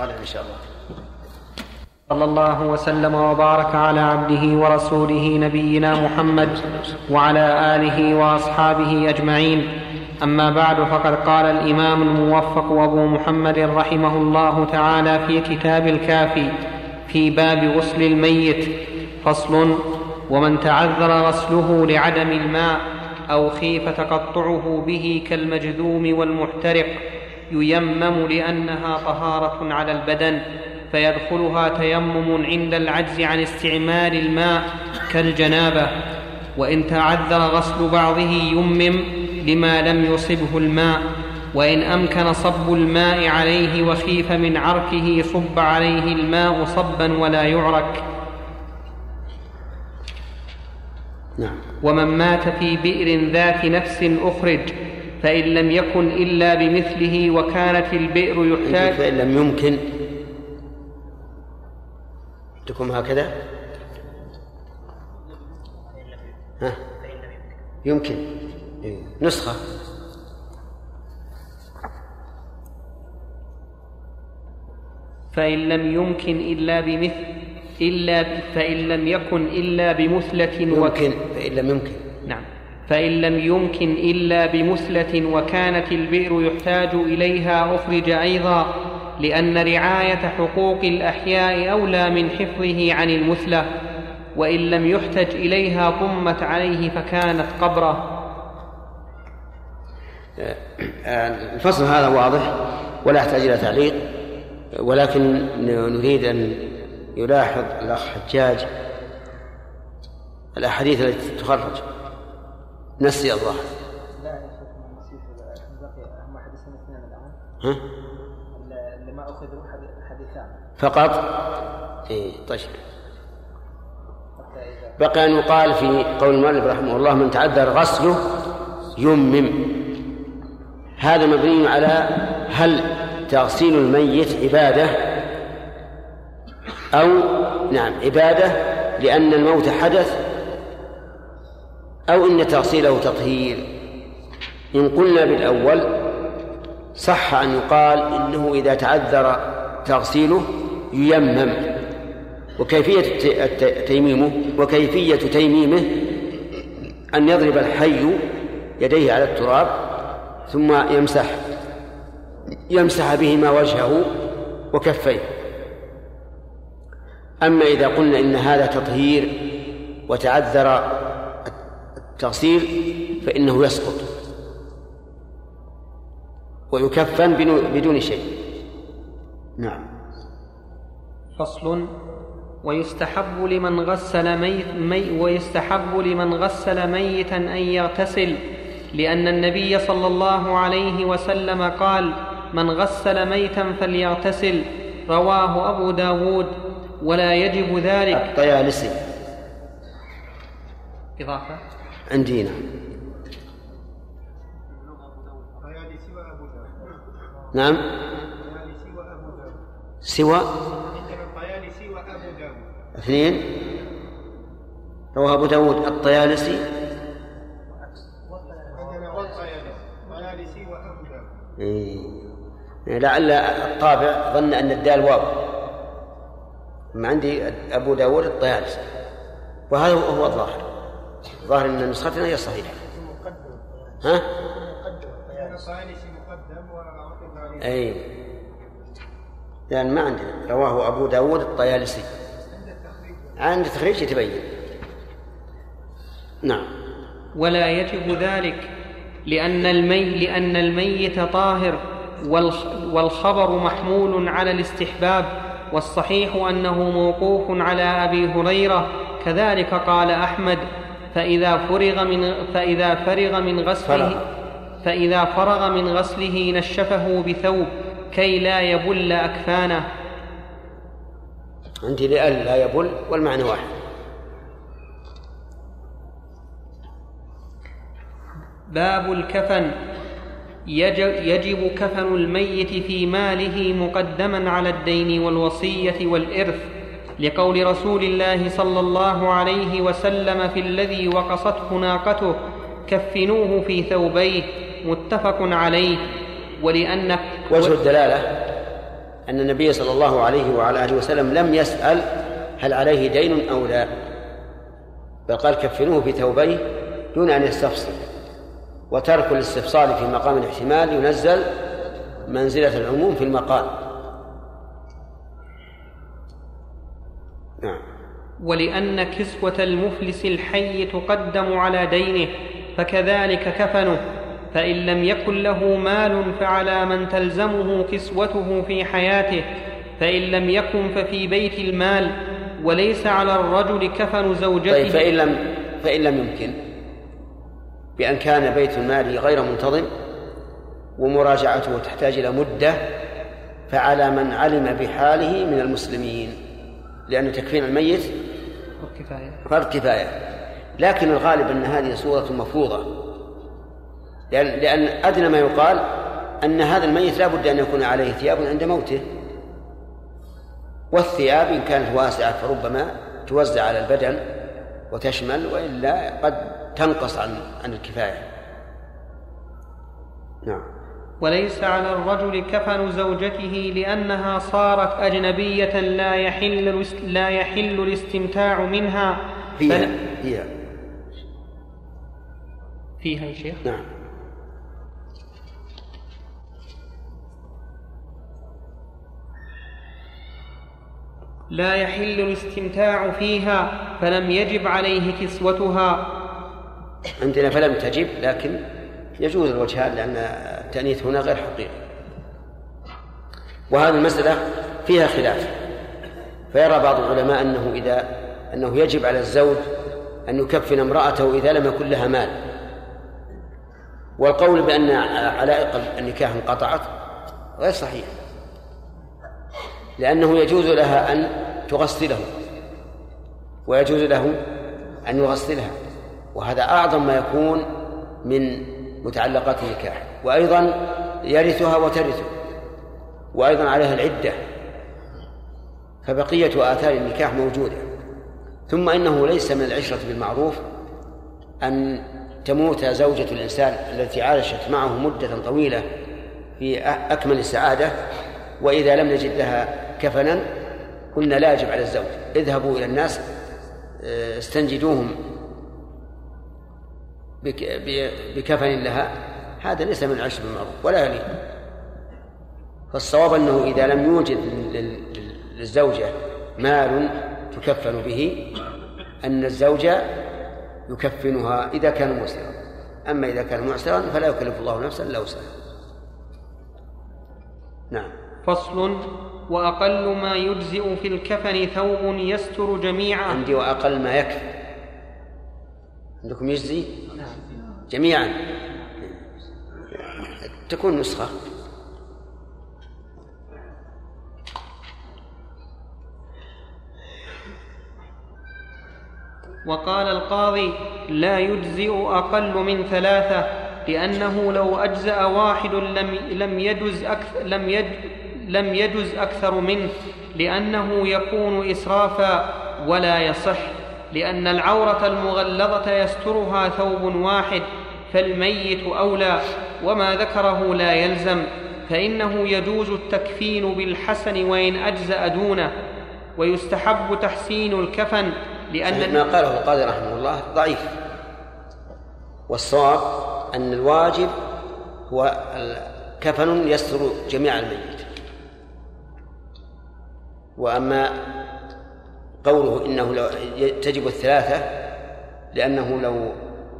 غدا إن شاء الله. صلى الله وسلم وبارك على عبده ورسوله نبينا محمد وعلى آله وأصحابه أجمعين. أما بعد فقد قال الإمام الموفق أبو محمد رحمه الله تعالى في كتاب الكافي في باب غسل الميت. فصل ومن تعذر غسله لعدم الماء أو خيف تقطعه به كالمجذوم والمحترق ييمم لأنها طهارة على البدن فيدخلها تيمم عند العجز عن استعمال الماء كالجنابة. وإن تعذر غسل بعضه يمم لما لم يصبه الماء. وإن أمكن صب الماء عليه وخيف من عركه صب عليه الماء صبا ولا يعرك نعم. ومن مات في بئر ذات نفس أخرج فإن لم يكن إلا بمثله وكانت البئر يحتاج فإن لم يمكن تكون هكذا؟ ها؟ يمكن. إيه. نسخة. فإن لم يمكن إلا بمثل إلا فإن لم يكن إلا بمثلة. يمكن فإن لم يمكن نعم فإن لم يمكن إلا بمثلة وكانت البئر يحتاج إليها أخرج أيضا لأن رعاية حقوق الأحياء أولى من حفظه عن المثلة وإن لم يحتج إليها ضمت عليه فكانت قبره الفصل هذا واضح ولا يحتاج إلى تعليق ولكن نريد أن يلاحظ الأخ حجاج الأحاديث التي تخرج. نسي الله. لا يا ها؟ اللي ما أخذوا حد- حديثان فقط؟ إيه طيب. بقي أن يقال في قول المؤلف رحمه الله من تعذر غسله يمم. هذا مبني على هل تغسيل الميت عبادة أو نعم عبادة لأن الموت حدث أو إن تغسيله تطهير. إن قلنا بالأول صح أن يقال إنه إذا تعذر تغسيله ييمم. وكيفية تيميمه وكيفية تيميمه أن يضرب الحي يديه على التراب ثم يمسح يمسح بهما وجهه وكفيه. أما إذا قلنا إن هذا تطهير وتعذر التغسيل فإنه يسقط ويكفن بدون- شيء. نعم. فصل. ويستحب لمن غسل ميت مي ويستحب لمن غسل ميتا أن يغتسل لأن النبي صلى الله عليه وسلم قال من غسل ميتا فليغتسل. رواه أبو داود. ولا يجب ذلك. الطيالسي. إضافة. وابو داود نعم. سوى. اثنين. رواه أبو داود. الطيالسي. إيه. لعل الطابع ظن أن الدال واو. ما عندي أبو داود الطيالسي وهذا هو الظاهر. الظاهر أن نسختنا هي الصحيحة ها؟ أي. لأن ما عندنا. رواه أبو داود الطيالسي. عند التخريج يتبين. نعم. ولا يجب ذلك لأن المي لأن الميت طاهر والخ- والخبر محمول على الاستحباب والصحيح أنه موقوف على أبي هريرة كذلك قال أحمد فإذا فرغ من فإذا فرغ من غسله. فإذا فرغ من غسله نشفه بثوب كي لا يبل أكفانه. عندي لأل لا يبل والمعنى واحد. باب الكفن. يجب, كفن الميت في ماله مقدما على الدين والوصية والإرث لقول رسول الله صلى الله عليه وسلم في الذي وقصته ناقته كفنوه في ثوبيه متفق عليه. ولأن وجه الدلالة أن النبي صلى الله عليه وعلى آله وسلم لم يسأل هل عليه دين أو لا بل قال كفنوه في ثوبيه دون أن يستفصل. وترك الاستفصال في مقام الاحتمال ينزل منزلة العموم في المقال. نعم. ولأن كسوة المفلس الحي تقدم على دينه فكذلك كفنه فإن لم يكن له مال فعلى من تلزمه كسوته في حياته فإن لم يكن ففي بيت المال وليس على الرجل كفن زوجته. طيب فإن لم فإن لم يمكن. بأن كان بيت المال غير منتظم ومراجعته تحتاج إلى مدة فعلى من علم بحاله من المسلمين لأن تكفين الميت كفاية. فرض كفاية. لكن الغالب أن هذه صورة مفروضة. لأن, لأن أدنى ما يقال أن هذا الميت لا بد أن يكون عليه ثياب عند موته. والثياب إن كانت واسعة فربما توزع على البدن وتشمل وإلا قد تنقص عن عن الكفاية. نعم. وليس على الرجل كفن زوجته لأنها صارت أجنبية لا يحل لا يحل الاستمتاع منها. فيها. فل- فيها. فيها يا شيخ. نعم. لا يحل الاستمتاع فيها فلم يجب عليه كسوتها. عندنا فلم تجب لكن يجوز الوجهان لأن التأنيث هنا غير حقيقي. وهذه المسألة فيها خلاف. فيرى بعض العلماء أنه إذا أنه يجب على الزوج أن يكفن امرأته إذا لم يكن لها مال. والقول بأن علائق النكاح انقطعت غير صحيح. لأنه يجوز لها أن تغسله ويجوز له أن يغسلها. وهذا أعظم ما يكون من متعلقات النكاح وأيضا يرثها وترثه وأيضا عليها العدة فبقية آثار النكاح موجودة. ثم إنه ليس من العشرة بالمعروف أن تموت زوجة الإنسان التي عاشت معه مدة طويلة في أكمل السعادة وإذا لم نجد لها كفنا قلنا لا يجب على الزوج. اذهبوا إلى الناس استنجدوهم بكفن لها هذا ليس من العشر بالمعروف ولا يليق. فالصواب أنه إذا لم يوجد للزوجة مال تكفن به أن الزوج يكفنها إذا كان مسرا أما إذا كان معسرا فلا يكلف الله نفسا إلا وسعها. نعم. فصل وأقل ما يجزئ في الكفن ثوب يستر جميعا. عندي وأقل ما يكفي. عندكم يجزي؟ جميعا. تكون نسخة. وقال القاضي لا يجزئ أقل من ثلاثة لأنه لو أجزأ واحد لم لم يجز أكثر لم يج لم يجز أكثر منه لأنه يكون إسرافا ولا يصح لأن العورة المغلظة يسترها ثوب واحد. فالميت أولى وما ذكره لا يلزم فإنه يجوز التكفين بالحسن وإن أجزأ دونه ويستحب تحسين الكفن لأن ما قاله القاضي رحمه الله ضعيف. والصواب أن الواجب هو كفن يستر جميع الميت. وأما قوله إنه لو تجب الثلاثة لأنه لو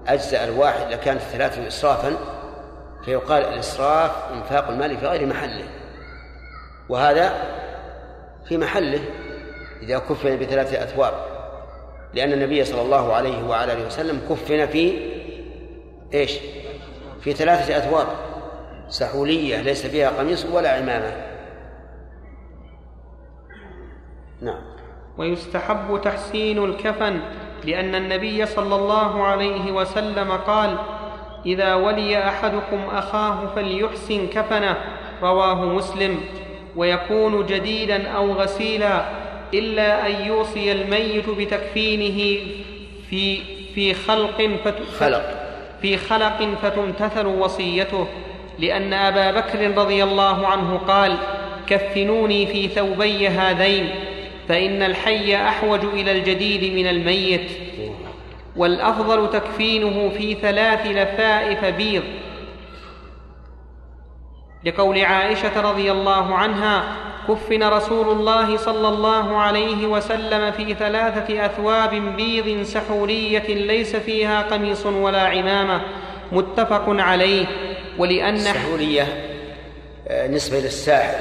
أجزأ الواحد لكانت الثلاثة إسرافا فيقال الإسراف إنفاق المال في غير محله. وهذا في محله إذا كفن بثلاثة أثواب لأن النبي صلى الله عليه وعلى آله وسلم كفن في إيش؟ في ثلاثة أثواب سحولية ليس فيها قميص ولا عمامة. نعم. ويستحب تحسين الكفن لأن النبي صلى الله عليه وسلم قال إذا ولي أحدكم أخاه فليحسن كفنه. رواه مسلم. ويكون جديدا أو غسيلا إلا أن يوصي الميت بتكفينه في في خلق فت خلق. في خلق فتمتثل وصيته. لأن أبا بكر رضي الله عنه قال كفنوني في ثوبي هذين. فإن الحي أحوج إلى الجديد من الميت والأفضل تكفينه في ثلاث لفائف بيض. لقول عائشة رضي الله عنها كفن رسول الله صلى الله عليه وسلم في ثلاثة أثواب بيض سحولية ليس فيها قميص ولا عمامة متفق عليه. ولأن السحولية آه، نسبة للساحل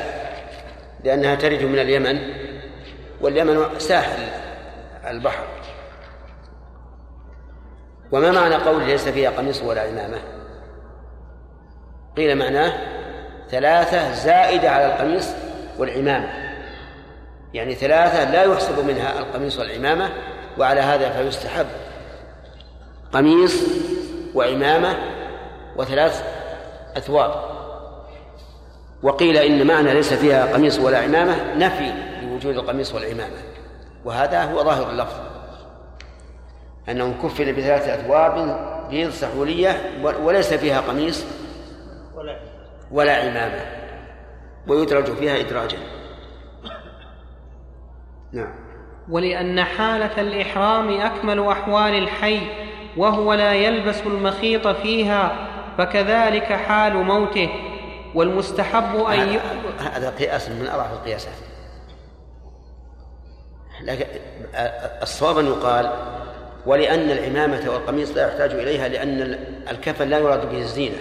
لأنها ترد من اليمن. واليمن ساحل البحر. وما معنى قول ليس فيها قميص ولا عمامة قيل معناه ثلاثة زائدة على القميص والعمامة يعني ثلاثة لا يحسب منها القميص والعمامة وعلى هذا فيستحب. قميص وعمامة وثلاث أثواب. وقيل إن معنى ليس فيها قميص ولا عمامة نفي. لوجود القميص والعمامة. وهذا هو ظاهر اللفظ. أنه كفن بثلاثة أثواب بيض سحولية وليس فيها قميص ولا عمامة. ويدرج فيها إدراجا. نعم. ولأن حالة الإحرام أكمل أحوال الحي وهو لا يلبس المخيط فيها فكذلك حال موته. والمستحب أن هذا قياس من أرح القياسات. لكن الصواب أن يقال ولأن العمامة والقميص لا يحتاج إليها لأن الكفن لا يراد به الزينة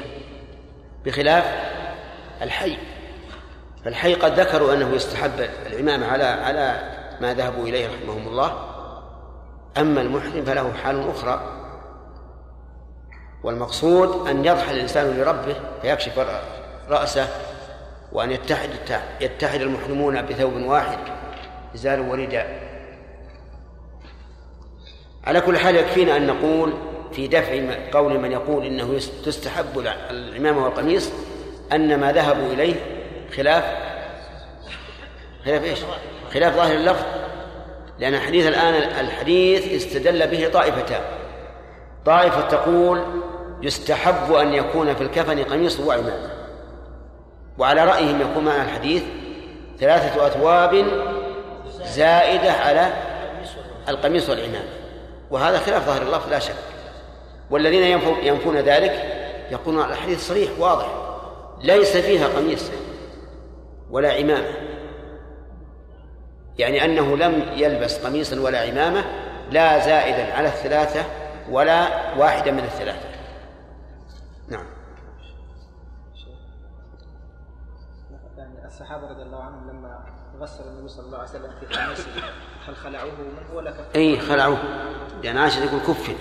بخلاف الحي. فالحي قد ذكروا أنه يستحب العمامة على على ما ذهبوا إليه رحمهم الله. أما المحرم فله حال أخرى. والمقصود أن يضحى الإنسان لربه فيكشف رأسه وأن يتحد يتحد المحرمون بثوب واحد إزار ورداء على كل حال يكفينا أن نقول في دفع قول من يقول إنه تستحب العمامة والقميص أن ما ذهبوا إليه خلاف خلاف إيش؟ خلاف ظاهر اللفظ لأن الحديث الآن الحديث استدل به طائفتان. طائفة تقول يستحب أن يكون في الكفن قميص وعمامة. وعلى رأيهم يكون معنى الحديث ثلاثة أثواب زائدة على القميص والعمامة. وهذا خلاف ظاهر اللفظ لا شك. والذين ينفون ذلك يقولون الحديث صريح واضح. ليس فيها قميص ولا عمامة. يعني أنه لم يلبس قميصا ولا عمامة لا زائدا على الثلاثة ولا واحدا من الثلاثة. نعم. يعني الصحابة رضي الله عنهم لما غسل النبي صلى الله عليه وسلم في قميصه هل خلعوه منه ولا كفر؟ اي خلعوه. لأن عائشة يقول كفن.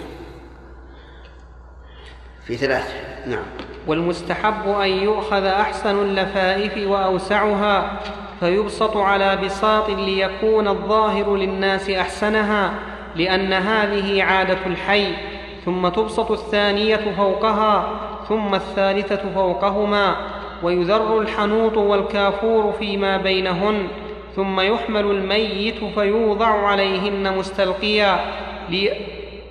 في ثلاث نعم. والمستحب أن يؤخذ أحسن اللفائف وأوسعها فيبسط على بساط ليكون الظاهر للناس أحسنها لأن هذه عادة الحي. ثم تبسط الثانية فوقها ثم الثالثة فوقهما. ويذر الحنوط والكافور فيما بينهن. ثم يحمل الميت فيوضع عليهن مستلقيا لي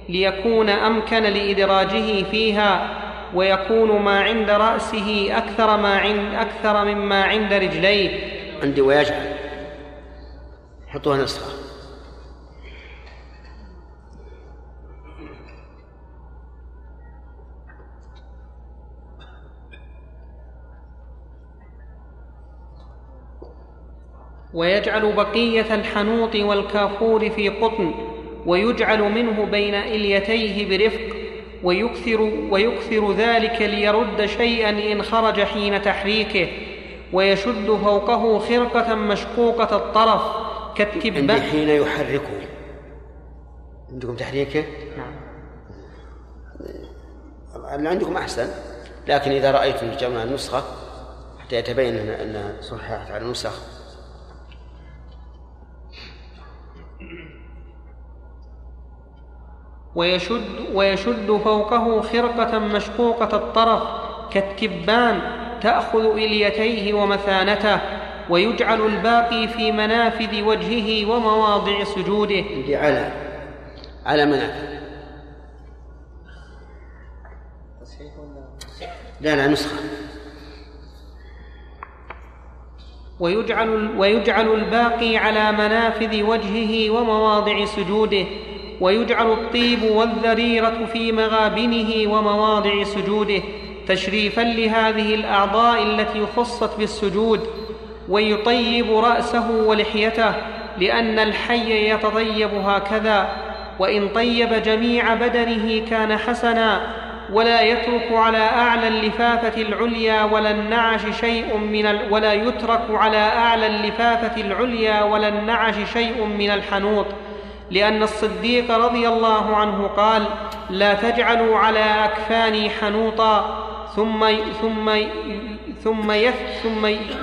ليكون أمكن لإدراجه فيها ويكون ما عند رأسه أكثر ما عند أكثر مما عند رجليه. عندي ويجعل. حطوها نسخه ويجعل بقية الحنوط والكافور في قطن ويجعل منه بين إليتيه برفق ويكثر, ويكثر ذلك ليرد شيئا إن خرج حين تحريكه ويشد فوقه خرقة مشقوقة الطرف كالتبان حين يحركه عندكم تحريكه؟ نعم. اللي عندكم أحسن لكن إذا رأيتم جمع النسخة حتى يتبين أن أنها صححت على النسخ ويشد, ويشد فوقه خرقة مشقوقة الطرف كالتبان تأخذ إليتيه ومثانته ويجعل الباقي في منافذ وجهه ومواضع سجوده. على على منافذ. لا لا نسخة. ويجعل, ويجعل الباقي على منافذ وجهه ومواضع سجوده. ويجعل الطيب والذريرة في مغابنه ومواضع سجوده تشريفا لهذه الأعضاء التي خصت بالسجود ويطيب رأسه ولحيته لأن الحي يتطيب هكذا وإن طيب جميع بدنه كان حسنا ولا يترك على أعلى اللفافة العليا ولا النعش شيء من ال... ولا يترك على أعلى اللفافة العليا ولا النعش شيء من الحنوط. لأن الصديق رضي الله عنه قال لا تجعلوا على أكفاني حنوطا ثم ثم ثم يث ثم يثني.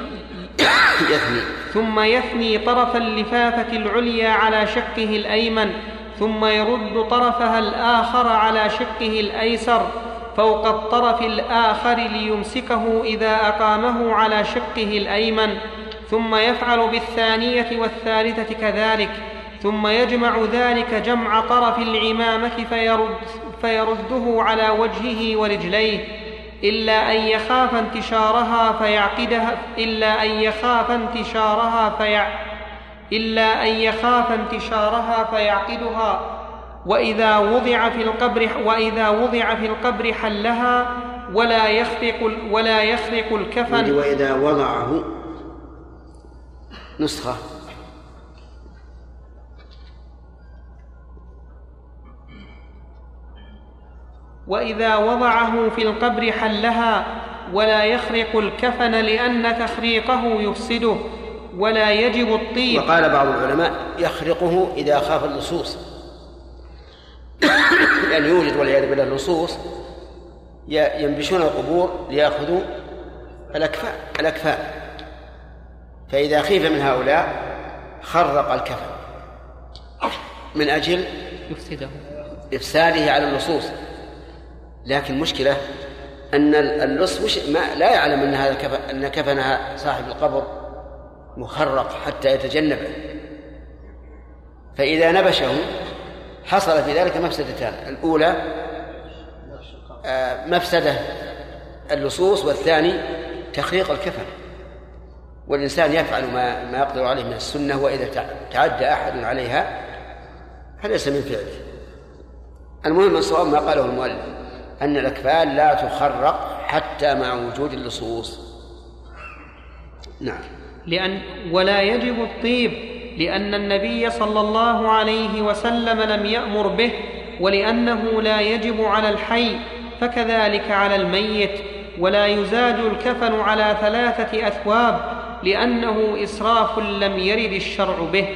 ثم يثني طرف اللفافة العليا على شقه الأيمن ثم يرد طرفها الآخر على شقه الأيسر فوق الطرف الآخر ليمسكه إذا أقامه على شقه الأيمن ثم يفعل بالثانية والثالثة كذلك. ثم يجمع ذلك جمع طرف العمامة فيرد فيرده على وجهه ورجليه إلا أن يخاف انتشارها فيعقدها إلا أن يخاف انتشارها فيع إلا أن يخاف انتشارها فيعقدها. وإذا وضع في القبر وإذا وضع في القبر حلها ولا يخرق ولا يخرق الكفن. وإذا وضعه نسخة. وإذا وضعه في القبر حلها ولا يخرق الكفن لأن تخريقه يفسده ولا يجب الطيب. وقال بعض العلماء يخرقه إذا خاف اللصوص. لأن يوجد والعياذ بالله اللصوص. ينبشون القبور ليأخذوا الأكفاء الأكفاء. فإذا خيف من هؤلاء خرق الكفن من أجل يفسده. إفساده على اللصوص. لكن مشكلة أن اللص مش ما لا يعلم أن هذا كفن أن كفن صاحب القبر مخرق حتى يتجنبه فإذا نبشه حصل في ذلك مفسدتان. الأولى آه، مفسدة اللصوص والثاني تخريق الكفن. والإنسان يفعل ما ما يقدر عليه من السنة وإذا تع- تعدى أحد عليها فليس من فعله. المهم الصواب ما قاله المؤلف. أن الأكفان لا تخرق حتى مع وجود اللصوص. نعم. لأن ولا يجب الطيب لأن النبي صلى الله عليه وسلم لم يأمر به ولأنه لا يجب على الحي فكذلك على الميت ولا يزاد الكفن على ثلاثة أثواب لأنه إسراف لم يرد الشرع به.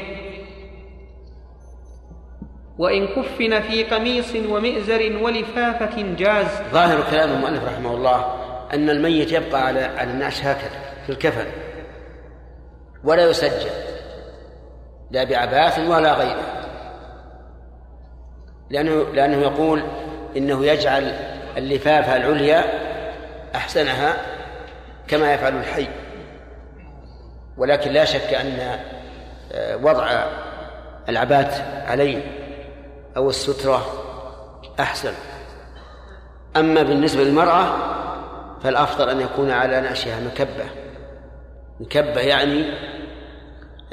وإن كفن في قميص ومئزر ولفافة جاز. ظاهر كلام المؤلف رحمه الله أن الميت يبقى على على النعش هكذا في الكفن. ولا يسجل. لا بعباث ولا غيره. لأنه لأنه يقول إنه يجعل اللفافة العليا أحسنها كما يفعل الحي. ولكن لا شك أن آه، وضع العبات عليه أو السترة أحسن. أما بالنسبة للمرأة فالأفضل أن يكون على نعشها مكبة. مكبة يعني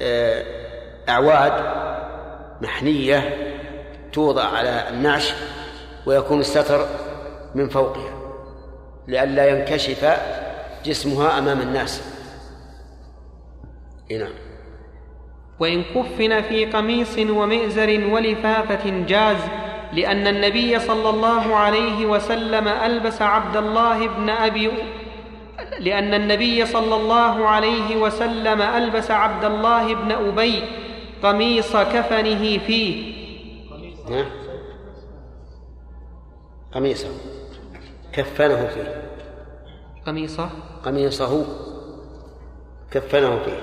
آه، أعواد محنية توضع على النعش ويكون الستر من فوقها لئلا ينكشف جسمها أمام الناس. إيه نعم. وإن كفن في قميص ومئزر ولفافة جاز لأن النبي صلى الله عليه وسلم ألبس عبد الله بن أبي لأن النبي صلى الله عليه وسلم ألبس عبد الله بن أبي قميص كفنه فيه. ها؟ قميصه كفنه فيه. قميصه؟ قميصه. كفنه فيه.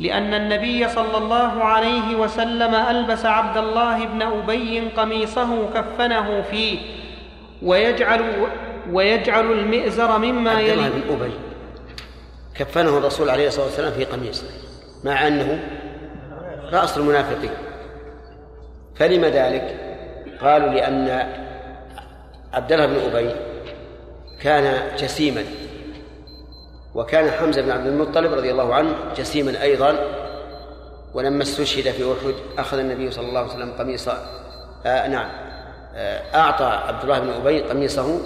لأن النبي صلى الله عليه وسلم ألبس عبد الله بن أبي قميصه كفنه فيه ويجعل ويجعل المئزر مما عبد الله يلي بن أبي كفنه الرسول عليه الصلاة والسلام في قميصه مع أنه رأس المنافقين. فلم ذلك؟ قالوا لأن عبد الله بن أبي كان جسيما. وكان حمزة بن عبد المطلب رضي الله عنه جسيما أيضا ولما استشهد في أحد أخذ النبي صلى الله عليه وسلم قميص آه نعم آه أعطى عبد الله بن أبي قميصه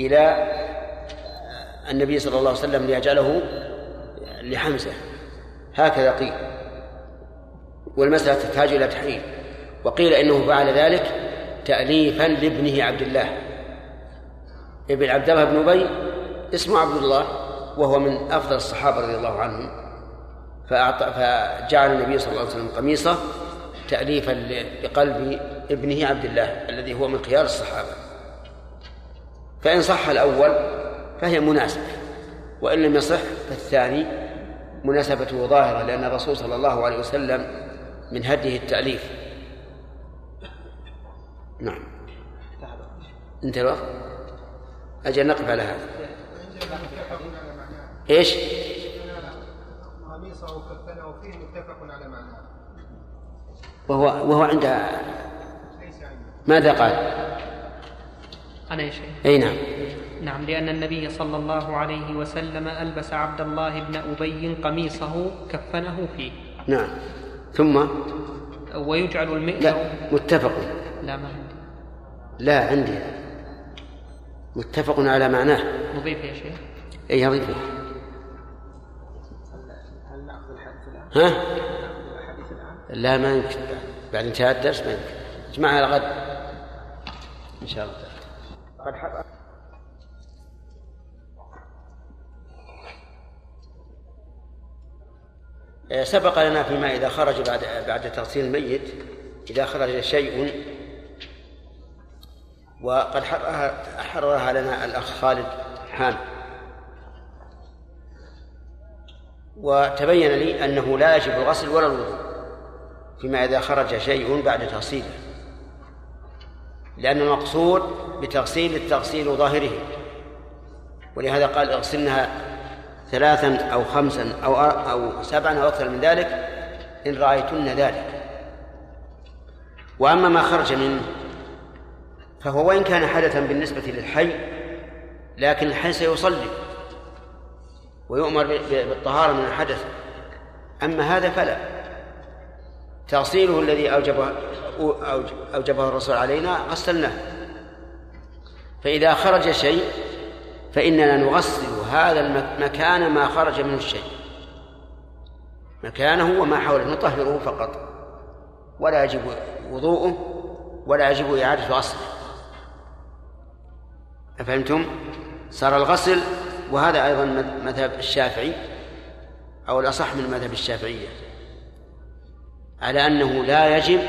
إلى آه، النبي صلى الله عليه وسلم ليجعله لحمزة. هكذا قيل. والمسألة تحتاج إلى تحرير وقيل إنه فعل ذلك تأليفا لابنه عبد الله. ابن عبد الله بن أبي اسمه عبد الله. وهو من أفضل الصحابة رضي الله عنهم فأعطى فجعل النبي صلى الله عليه وسلم قميصه تأليفا لقلب ابنه عبد الله الذي هو من خيار الصحابة. فإن صح الأول فهي مناسبة وإن لم يصح فالثاني مناسبته ظاهرة لأن الرسول صلى الله عليه وسلم من هديه التأليف. نعم. انتهى الوقت. أجل نقف على هذا. إيش؟ قميصه كفنه فيه متفق على معناه وهو وهو عند ماذا قال؟ أنا يا شيخ. أي نعم. نعم لأن النبي صلى الله عليه وسلم ألبس عبد الله بن أبي قميصه كفنه فيه. نعم. ثم؟ ويجعل المئزر لا متفق. لا ما عندي. لا عندي. متفق على معناه. نضيف يا شيخ. أي يضيفه ها؟ لا ما يمكن. بعد انتهاء الدرس ما يمكن. اجمعها على غد إن شاء الله. قد آه، سبق لنا فيما إذا خرج بعد بعد تغسيل الميت إذا خرج شيء وقد حررها حررها لنا الأخ خالد حامد وتبين لي أنه لا يجب الغسل ولا الوضوء فيما إذا خرج شيء بعد تغسيله لأن المقصود بتغسيل التغسيل ظاهره. ولهذا قال اغسلنها ثلاثا أو خمسا أو أو سبعا أو أكثر من ذلك إن رأيتن ذلك. وأما ما خرج منه فهو وإن كان حدثا بالنسبة للحي لكن الحي سيصلي. ويؤمر بالطهارة من الحدث. أما هذا فلا. تغسيله الذي أوجبه أوجبه الرسول علينا غسلناه. فإذا خرج شيء فإننا نغسل هذا المكان ما خرج منه الشيء. مكانه وما حوله. نطهره فقط. ولا يجب وضوءه ولا يجب إعادة غسله. أفهمتم؟ صار الغسل وهذا أيضا مذهب الشافعي أو الأصح من مذهب الشافعية على أنه لا يجب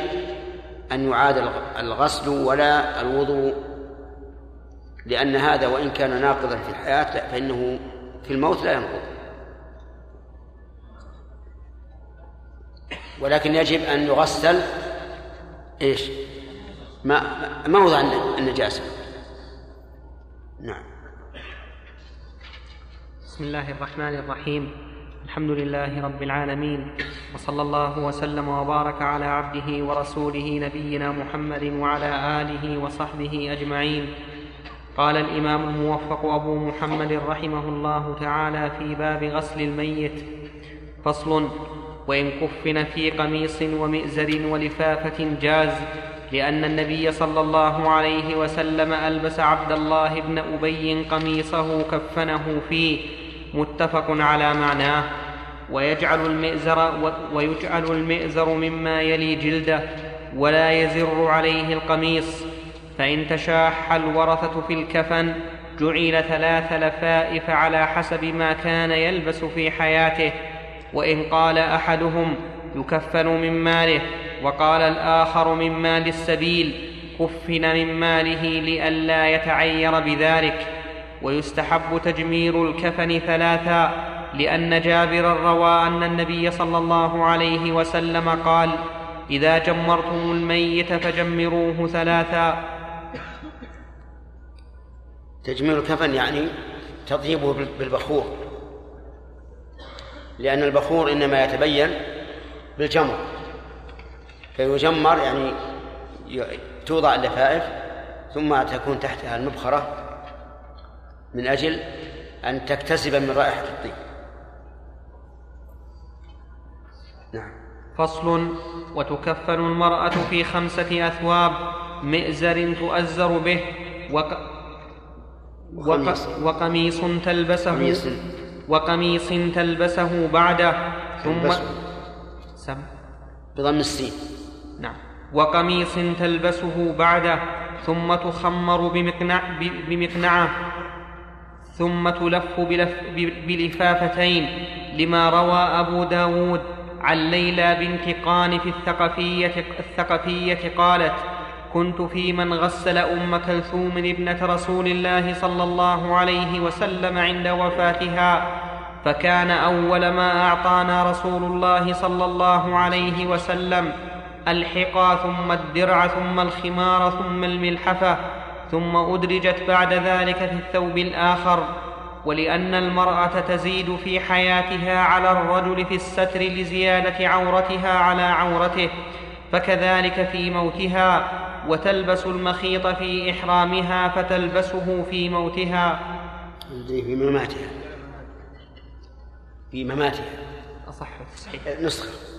أن يعاد الغسل ولا الوضوء لأن هذا وإن كان ناقضا في الحياة فإنه في الموت لا ينقض. ولكن يجب أن يغسل إيش؟ ما موضع النجاسة. بسم الله الرحمن الرحيم. الحمد لله رب العالمين. وصلى الله وسلم وبارك على عبده ورسوله نبينا محمد وعلى آله وصحبه أجمعين. قال الإمام الموفق أبو محمد رحمه الله تعالى في باب غسل الميت فصل وإن كفن في قميص ومئزر ولفافة جاز لأن النبي صلى الله عليه وسلم ألبس عبد الله بن أبي قميصه كفنه فيه. متفق على معناه ويجعل المئزر ويجعل المئزر مما يلي جلده ولا يزر عليه القميص. فإن تشاح الورثة في الكفن جعل ثلاث لفائف على حسب ما كان يلبس في حياته. وإن قال أحدهم يكفن من ماله وقال الآخر من مال السبيل كفن من ماله لئلا يتعير بذلك. ويستحب تجمير الكفن ثلاثا لأن جابرا روى أن النبي صلى الله عليه وسلم قال إذا جمرتم الميت فجمروه ثلاثا. تجميل الكفن يعني تطيبه بالبخور لأن البخور إنما يتبين بالجمر فيجمر يعني توضع اللفائف ثم تكون تحتها المبخرة من أجل أن تكتسب من رائحة الطيب. نعم. فصل وتكفن المرأة في خمسة أثواب مئزر تؤزر به وق... وقميص, وقميص تلبسه قميص. وقميص تلبسه بعده ثم سم. بضم السين. نعم. وقميص تلبسه بعده ثم تخمر بمقنع بمقنعة. ثم تلف بلف بلفافتين لما روى أبو داود عن ليلى بنت قان في الثقفية, الثقفية قالت كنت في من غسل أم كلثوم ابنة رسول الله صلى الله عليه وسلم عند وفاتها فكان أول ما أعطانا رسول الله صلى الله عليه وسلم الحقى ثم الدرع ثم الخمار ثم الملحفة ثم أدرجت بعد ذلك في الثوب الآخر ولأن المرأة تزيد في حياتها على الرجل في الستر لزيادة عورتها على عورته فكذلك في موتها وتلبس المخيط في إحرامها فتلبسه في موتها. في مماتها. في مماتها. أصح صحيح. نسخة.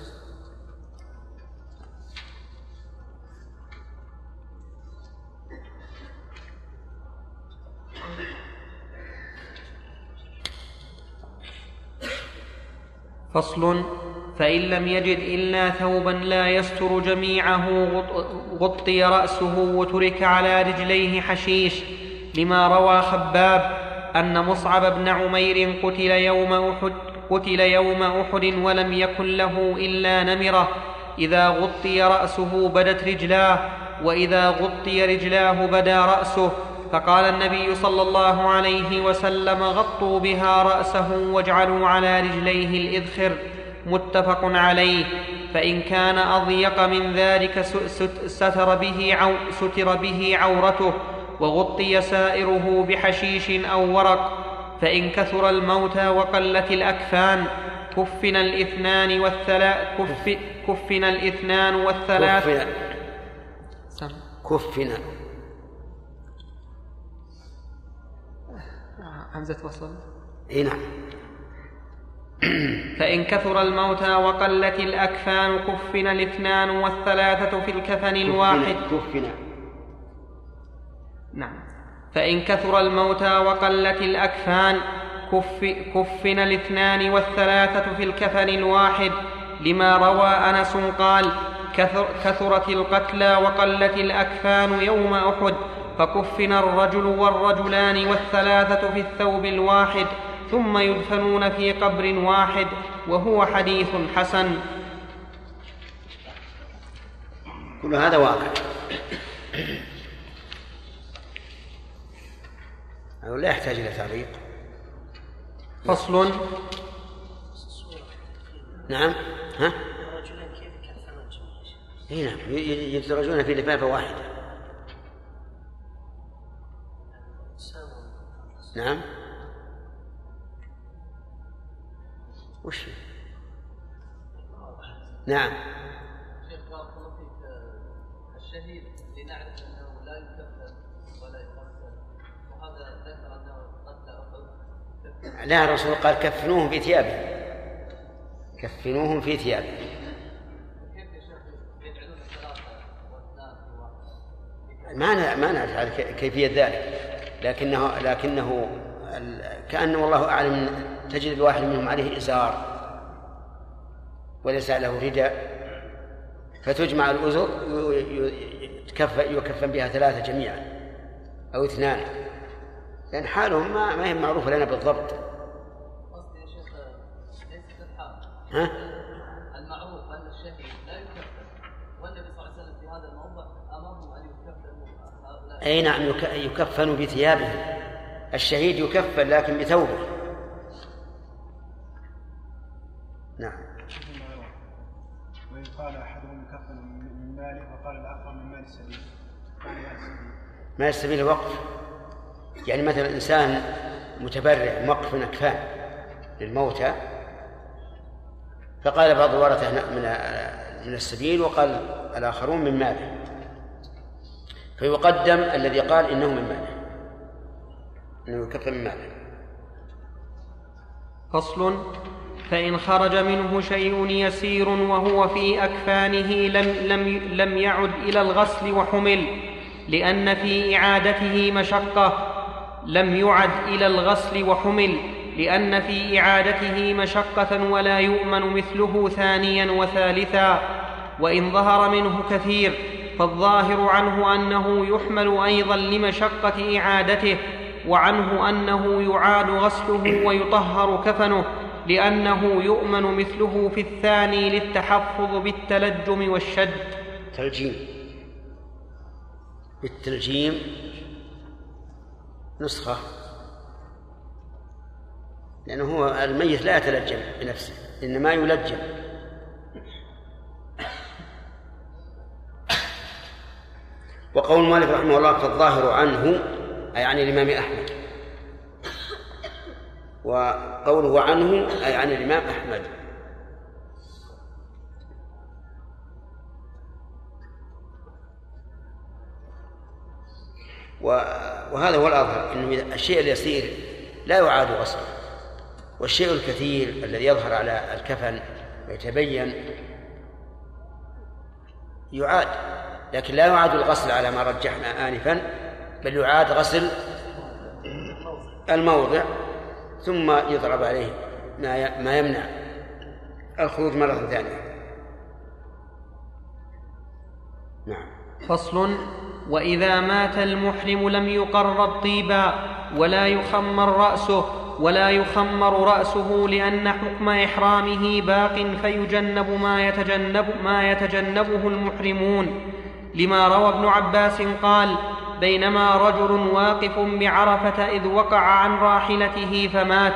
فصل فإن لم يجد إلا ثوبا لا يستر جميعه غط- غطي رأسه وترك على رجليه حشيش. لما روى خباب أن مصعب بن عمير قتل يوم أحد قتل يوم أحد ولم يكن له إلا نمرة. إذا غطي رأسه بدت رجلاه وإذا غطي رجلاه بدا رأسه. فقال النبي صلى الله عليه وسلم غطوا بها رأسه واجعلوا على رجليه الإذخر متفق عليه. فإن كان أضيق من ذلك ستر به, عو ستر به عورته وغطي سائره بحشيش أو ورق. فإن كثر الموتى وقلت الأكفان كفن الإثنان والثلاث كف كفن الإثنان والثلاث كفنا سم. همزة وصل. إي نعم. فإن كثر الموتى وقلت الأكفان كفن الاثنان والثلاثة في الكفن الواحد. كفنا نعم. فإن كثر الموتى وقلت الأكفان كف كفن الاثنان والثلاثة في الكفن الواحد. لما روى أنس قال كثر كثرت القتلى وقلت الأكفان يوم أحد. فكفن الرجل والرجلان والثلاثة في الثوب الواحد ثم يدفنون في قبر واحد وهو حديث حسن. كل هذا واقع. لا يحتاج إلى تعليق. فصل. نعم. ها؟ اي نعم. ي- ي- يدرجون في لفافة واحدة. نعم. وش؟ نعم. شيخ بارك الله فيك. الشهيد لنعرف أنه لا ولا يقتل وهذا ذكر أنه قتل أحد. لا الرسول قال كفنوهم في ثيابهم كفنوهم في واحد ما نعرف على ك- كيفية ذلك. لكنه لكنه كأنه والله أعلم تجد الواحد منهم عليه إزار وليس له رداء. فتجمع الأزر يكفن يكفن بها ثلاثة جميعا أو اثنان. لأن حالهم ما ما هي معروفة لنا بالضبط. ها؟ المعروف ان الشهيد لا يكفن والنبي صلى الله عليه وسلم في هذا الموضع امرهم ان يكفنوا هؤلاء أي نعم يك- يكفن بثيابه. الشهيد يكفن لكن بثوبه. نعم. وإن قال أحدهم كفن من ماله وقال الآخر من مال السبيل مال السبيل الوقف يعني مثلا إنسان متبرع موقف من أكفان للموتى فقال بعض الورثة من من السبيل وقال الآخرون من ماله. فيقدم الذي قال إنه من ماله إنه يكفن من ماله فصل فإن خرج منه شيء يسير وهو في أكفانه لم, لم, لم يعد إلى الغسل وحمل لأن في إعادته مشقة لم يعد إلى الغسل وحمل لأن في إعادته مشقة ولا يؤمن مثله ثانيا وثالثا وإن ظهر منه كثير. فالظاهر عنه أنه يحمل أيضا لمشقة إعادته وعنه أنه يعاد غسله ويطهر كفنه لأنه يؤمن مثله في الثاني للتحفظ بالتلجم والشد. تلجيم. بالتلجيم نسخة. لأنه هو الميت لا يتلجم بنفسه إنما يلجم. وقول مالك رحمه الله فالظاهر عنه أي عن الإمام أحمد. وقوله عنه أي عن الإمام أحمد. وهذا هو الأظهر أنه الشيء اليسير لا يعاد غسله والشيء الكثير الذي يظهر على الكفن ويتبين يعاد. لكن لا يعاد الغسل على ما رجحنا آنفا بل يعاد غسل الموضع ثم يضرب عليه ما ما يمنع. الخروج مرة ثانية. نعم. فصل. وإذا مات المحرم لم يقرب طيبا ولا يخمر رأسه ولا يخمر رأسه لأن حكم إحرامه باق فيجنب ما يتجنب ما يتجنبه المحرمون. لما روى ابن عباس قال بينما رجل واقف بعرفة إذ وقع عن راحلته فمات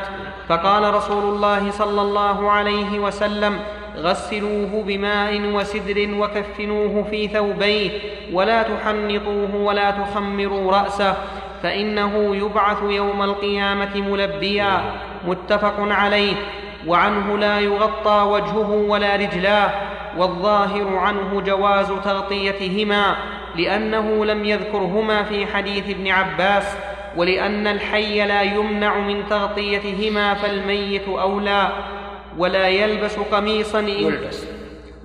فقال رسول الله صلى الله عليه وسلم غسلوه بماء وسدر وكفنوه في ثوبيه ولا تحنطوه ولا تخمروا رأسه فإنه يبعث يوم القيامة ملبيا متفق عليه. وعنه لا يغطى وجهه ولا رجلاه. والظاهر عنه جواز تغطيتهما لأنه لم يذكرهما في حديث ابن عباس ولأن الحي لا يمنع من تغطيتهما فالميت أولى ولا يلبس قميصا إن يلبس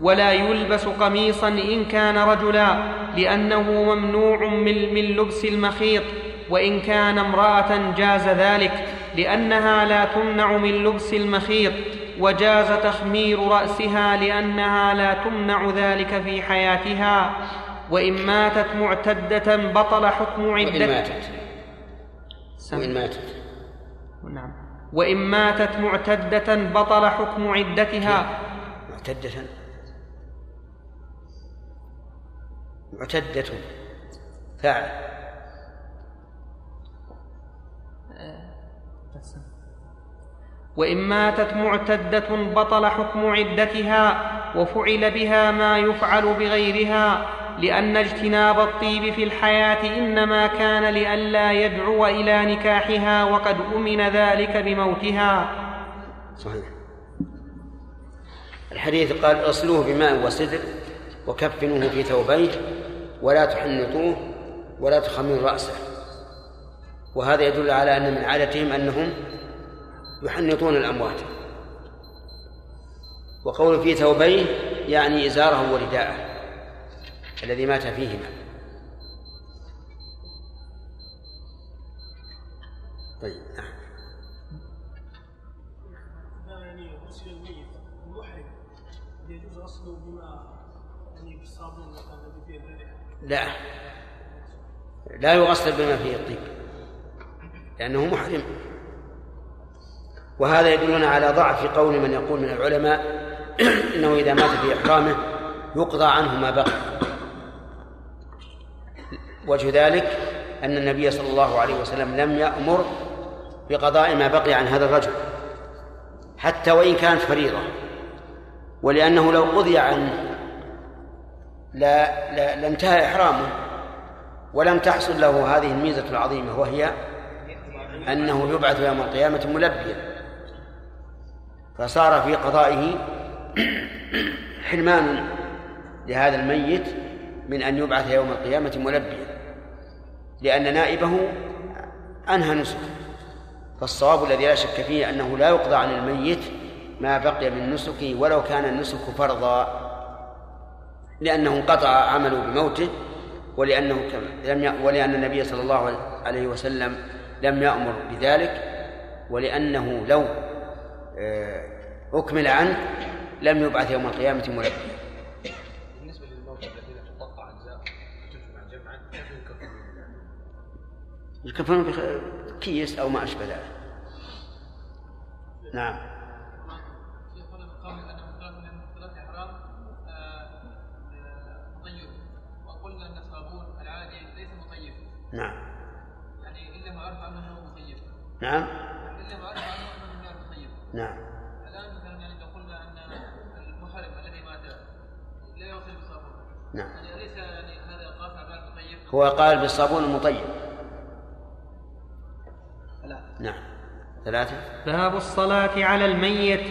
ولا يلبس قميصا إن كان رجلا لأنه ممنوع من, من لبس المخيط وإن كان امرأة جاز ذلك لأنها لا تمنع من لبس المخيط. وجاز تخمير رأسها لأنها لا تمنع ذلك في حياتها وإن ماتت معتدة بطل حكم وإن عدتها ماتت. وإن ماتت. نعم. وإن ماتت معتدة بطل حكم عدتها. معتدة. معتدة. فاعل. وإن ماتت معتدة بطل حكم عدتها وفعل بها ما يفعل بغيرها لأن اجتناب الطيب في الحياة إنما كان لئلا يدعو إلى نكاحها وقد أمن ذلك بموتها. صحيح. الحديث قال اصلوه بماء وسدر وكفنوه في ثوبيه ولا تحنطوه ولا تخمروا رأسه. وهذا يدل على أن من عادتهم أنهم يحنطون الأموات. وقول في ثوبيه يعني إزاره ورداءه الذي مات فيهما. طيب نعم. لا لا يغسل بما فيه الطيب لأنه محرم. وهذا يدلنا على ضعف قول من يقول من العلماء إنه إذا مات في إحرامه يقضى عنه ما بقي. وجه ذلك أن النبي صلى الله عليه وسلم لم يأمر بقضاء ما بقي عن هذا الرجل حتى وإن كانت فريضة. ولأنه لو قضي عنه لا, لا لانتهى إحرامه ولم تحصل له هذه الميزة العظيمة وهي أنه يبعث يوم القيامة ملبيا. فصار في قضائه حرمان لهذا الميت من أن يبعث يوم القيامة ملبيا لأن نائبه أنهى نسكه فالصواب الذي لا شك فيه أنه لا يقضى عن الميت ما بقي من نسكه ولو كان النسك فرضا لأنه انقطع عمله بموته ولأنه لم. ولأن النبي صلى الله عليه وسلم لم يأمر بذلك ولأنه لو آه، أكمل عنه لم يبعث يوم القيامة ملبيا بالنسبة للموتى الذين تقطع أجزاء وتجمع جمعا كيف يكفر؟ يكفنون بكيس أو ما أشبه ذلك. نعم. شيخ هنا قول إنه مختلف من مختلف احرام مطيب وقلنا ان الصابون العادي ليس مطيب نعم يعني الا ما عرف انه مطيب نعم الا ما عرف عنه انه غير مطيب نعم الان مثلا يعني لو قلنا ان المحرم الذي مات لا يغسل بالصابون نعم. يعني يعني هو قال بالصابون المطيب. لا نعم. ثلاثة. باب الصلاة على الميت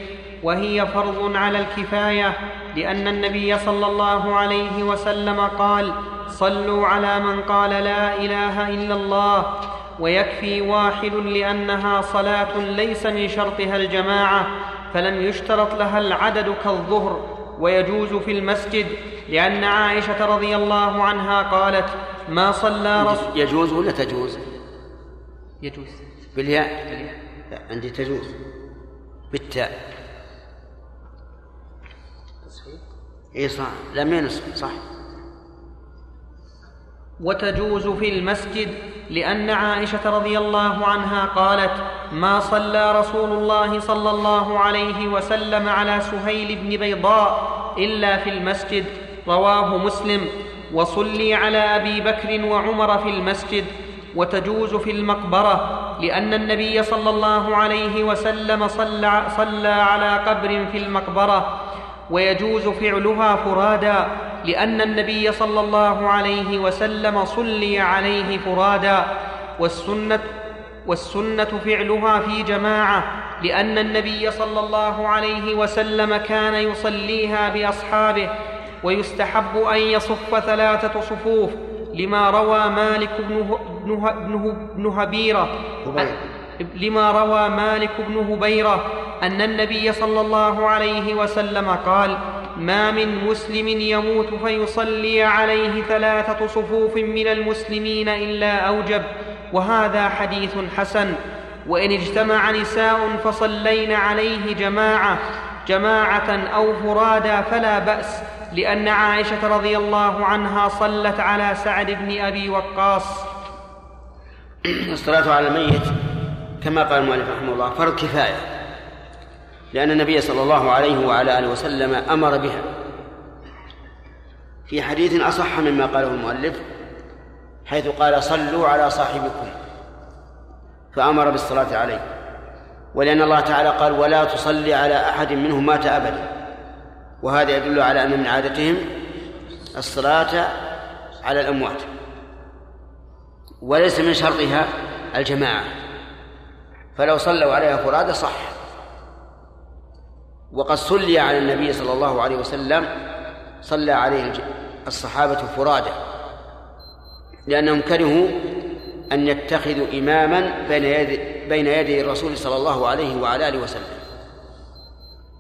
وهي فرض على الكفاية لأن النبي صلى الله عليه وسلم قال صلوا على من قال لا إله إلا الله ويكفي واحد لأنها صلاة ليس من شرطها الجماعة فلم يشترط لها العدد كالظهر ويجوز في المسجد لأن عائشة رضي الله عنها قالت ما صلى رسول يجوز ولا تجوز؟ يجوز. بالياء؟ لا عندي تجوز. بالتاء. تصحيح؟ إي صح. لم ينص صح. وتجوز في المسجد لأن عائشة رضي الله عنها قالت ما صلى رسول الله صلى الله عليه وسلم على سهيل بن بيضاء إلا في المسجد رواه مسلم وصلي على أبي بكر وعمر في المسجد وتجوز في المقبرة لأن النبي صلى الله عليه وسلم صلى, صلى على قبر في المقبرة ويجوز فعلها فرادا لأن النبي صلى الله عليه وسلم صلي عليه فرادا والسنة والسنة فعلها في جماعة لأن النبي صلى الله عليه وسلم كان يصليها بأصحابه ويستحب أن يصف ثلاثة صفوف لما روى مالك بن, هبيرة. لما روى مالك بن هبيرة أن النبي صلى الله عليه وسلم قال ما من مسلم يموت فيصلي عليه ثلاثة صفوف من المسلمين إلا أوجب وهذا حديث حسن. وإن اجتمع نساء فصلين عليه جماعة جماعة أو فرادا فلا بأس. لأن عائشة رضي الله عنها صلت على سعد بن أبي وقاص. الصلاة على الميت كما قال المؤلف رحمه الله فرض كفاية لأن النبي صلى الله عليه وعلى آله وسلم أمر بها. في حديث أصح مما قاله المؤلف حيث قال صلوا على صاحبكم فأمر بالصلاة عليه. ولأن الله تعالى قال ولا تصلي على أحد منهم مات أبدا. وهذا يدل على أن من عادتهم الصلاة على الأموات. وليس من شرطها الجماعة. فلو صلوا عليها فرادى صح. وقد صلي على النبي صلى الله عليه وسلم صلى عليه الصحابة فرادى. لأنهم كرهوا أن يتخذوا إماما بين يدي بين يدي الرسول صلى الله عليه وعلى آله وسلم.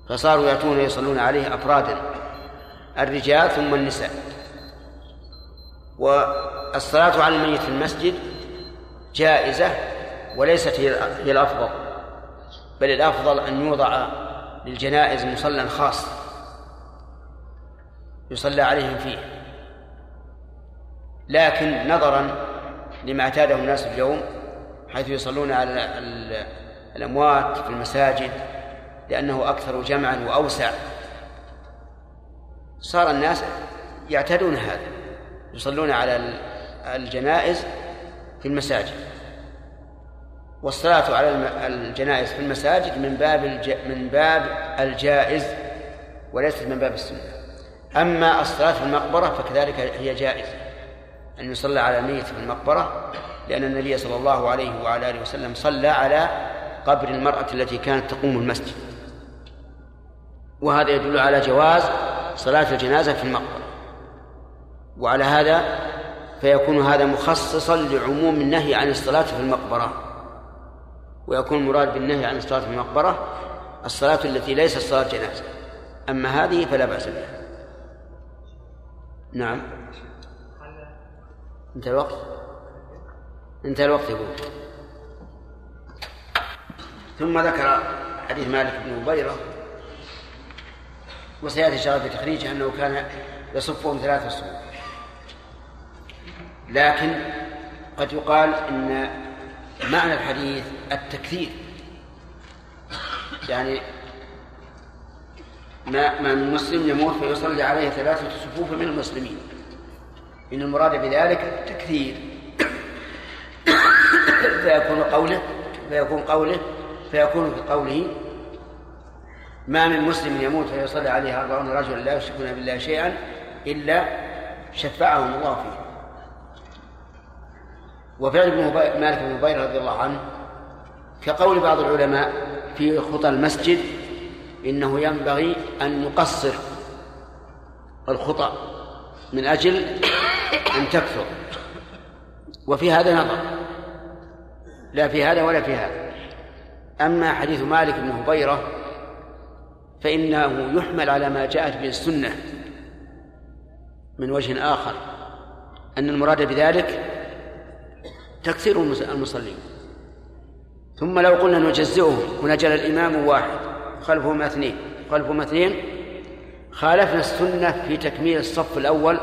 فصاروا يأتون يصلون عليه أفرادا الرجال ثم النساء. والصلاة على الميت في المسجد جائزة وليست هي الأفضل بل الأفضل أن يوضع للجنائز مصلى خاص يصلى عليهم فيه. لكن نظرا لما اعتاده الناس اليوم حيث يصلون على الأموات في المساجد لأنه أكثر جمعا وأوسع. صار الناس يعتادون هذا يصلون على الجنائز في المساجد. والصلاة على الجنائز في المساجد من باب. من باب الجائز وليست من باب السنة. أما الصلاة في المقبرة فكذلك هي جائزة. أن يصلى على الميت في المقبرة لأن النبي صلى الله عليه وعلى آله وسلم صلى على قبر المرأة التي كانت تقوم المسجد. وهذا يدل على جواز صلاة الجنازة في المقبرة. وعلى هذا فيكون هذا مخصصا لعموم النهي عن الصلاة في المقبرة. ويكون المراد بالنهي عن الصلاة في المقبرة الصلاة التي ليست صلاة جنازة. أما هذه فلا بأس بها. نعم. انتهى الوقت؟ انتهى الوقت يقول. ثم ذكر حديث مالك بن مبيرة وسيأتي شرط تخريجه أنه كان يصفهم ثلاثة صفوف. لكن قد يقال إن معنى الحديث التكثير. يعني ما ما من مسلم يموت فيصلي عليه ثلاثة صفوف من المسلمين. إن المراد بذلك التكثير. فيكون قوله فيكون قوله فيكون في قوله ما من مسلم يموت فيصلي عليه أربعون رجلا لا يشركون بالله شيئا إلا شفعهم الله فيه. وفعل ابن مالك بن مبين رضي الله عنه كقول بعض العلماء في خطى المسجد إنه ينبغي أن نقصر الخطى من أجل أن تكثر. وفي هذا نظر. لا في هذا ولا في هذا. أما حديث مالك بن هبيرة فإنه يحمل على ما جاءت به السنة من وجه آخر أن المراد بذلك تكثير المصلين. ثم لو قلنا نجزئهم ونجل الإمام واحد خلفهما اثنين خلفهما اثنين خالفنا السنة في تكميل الصف الأول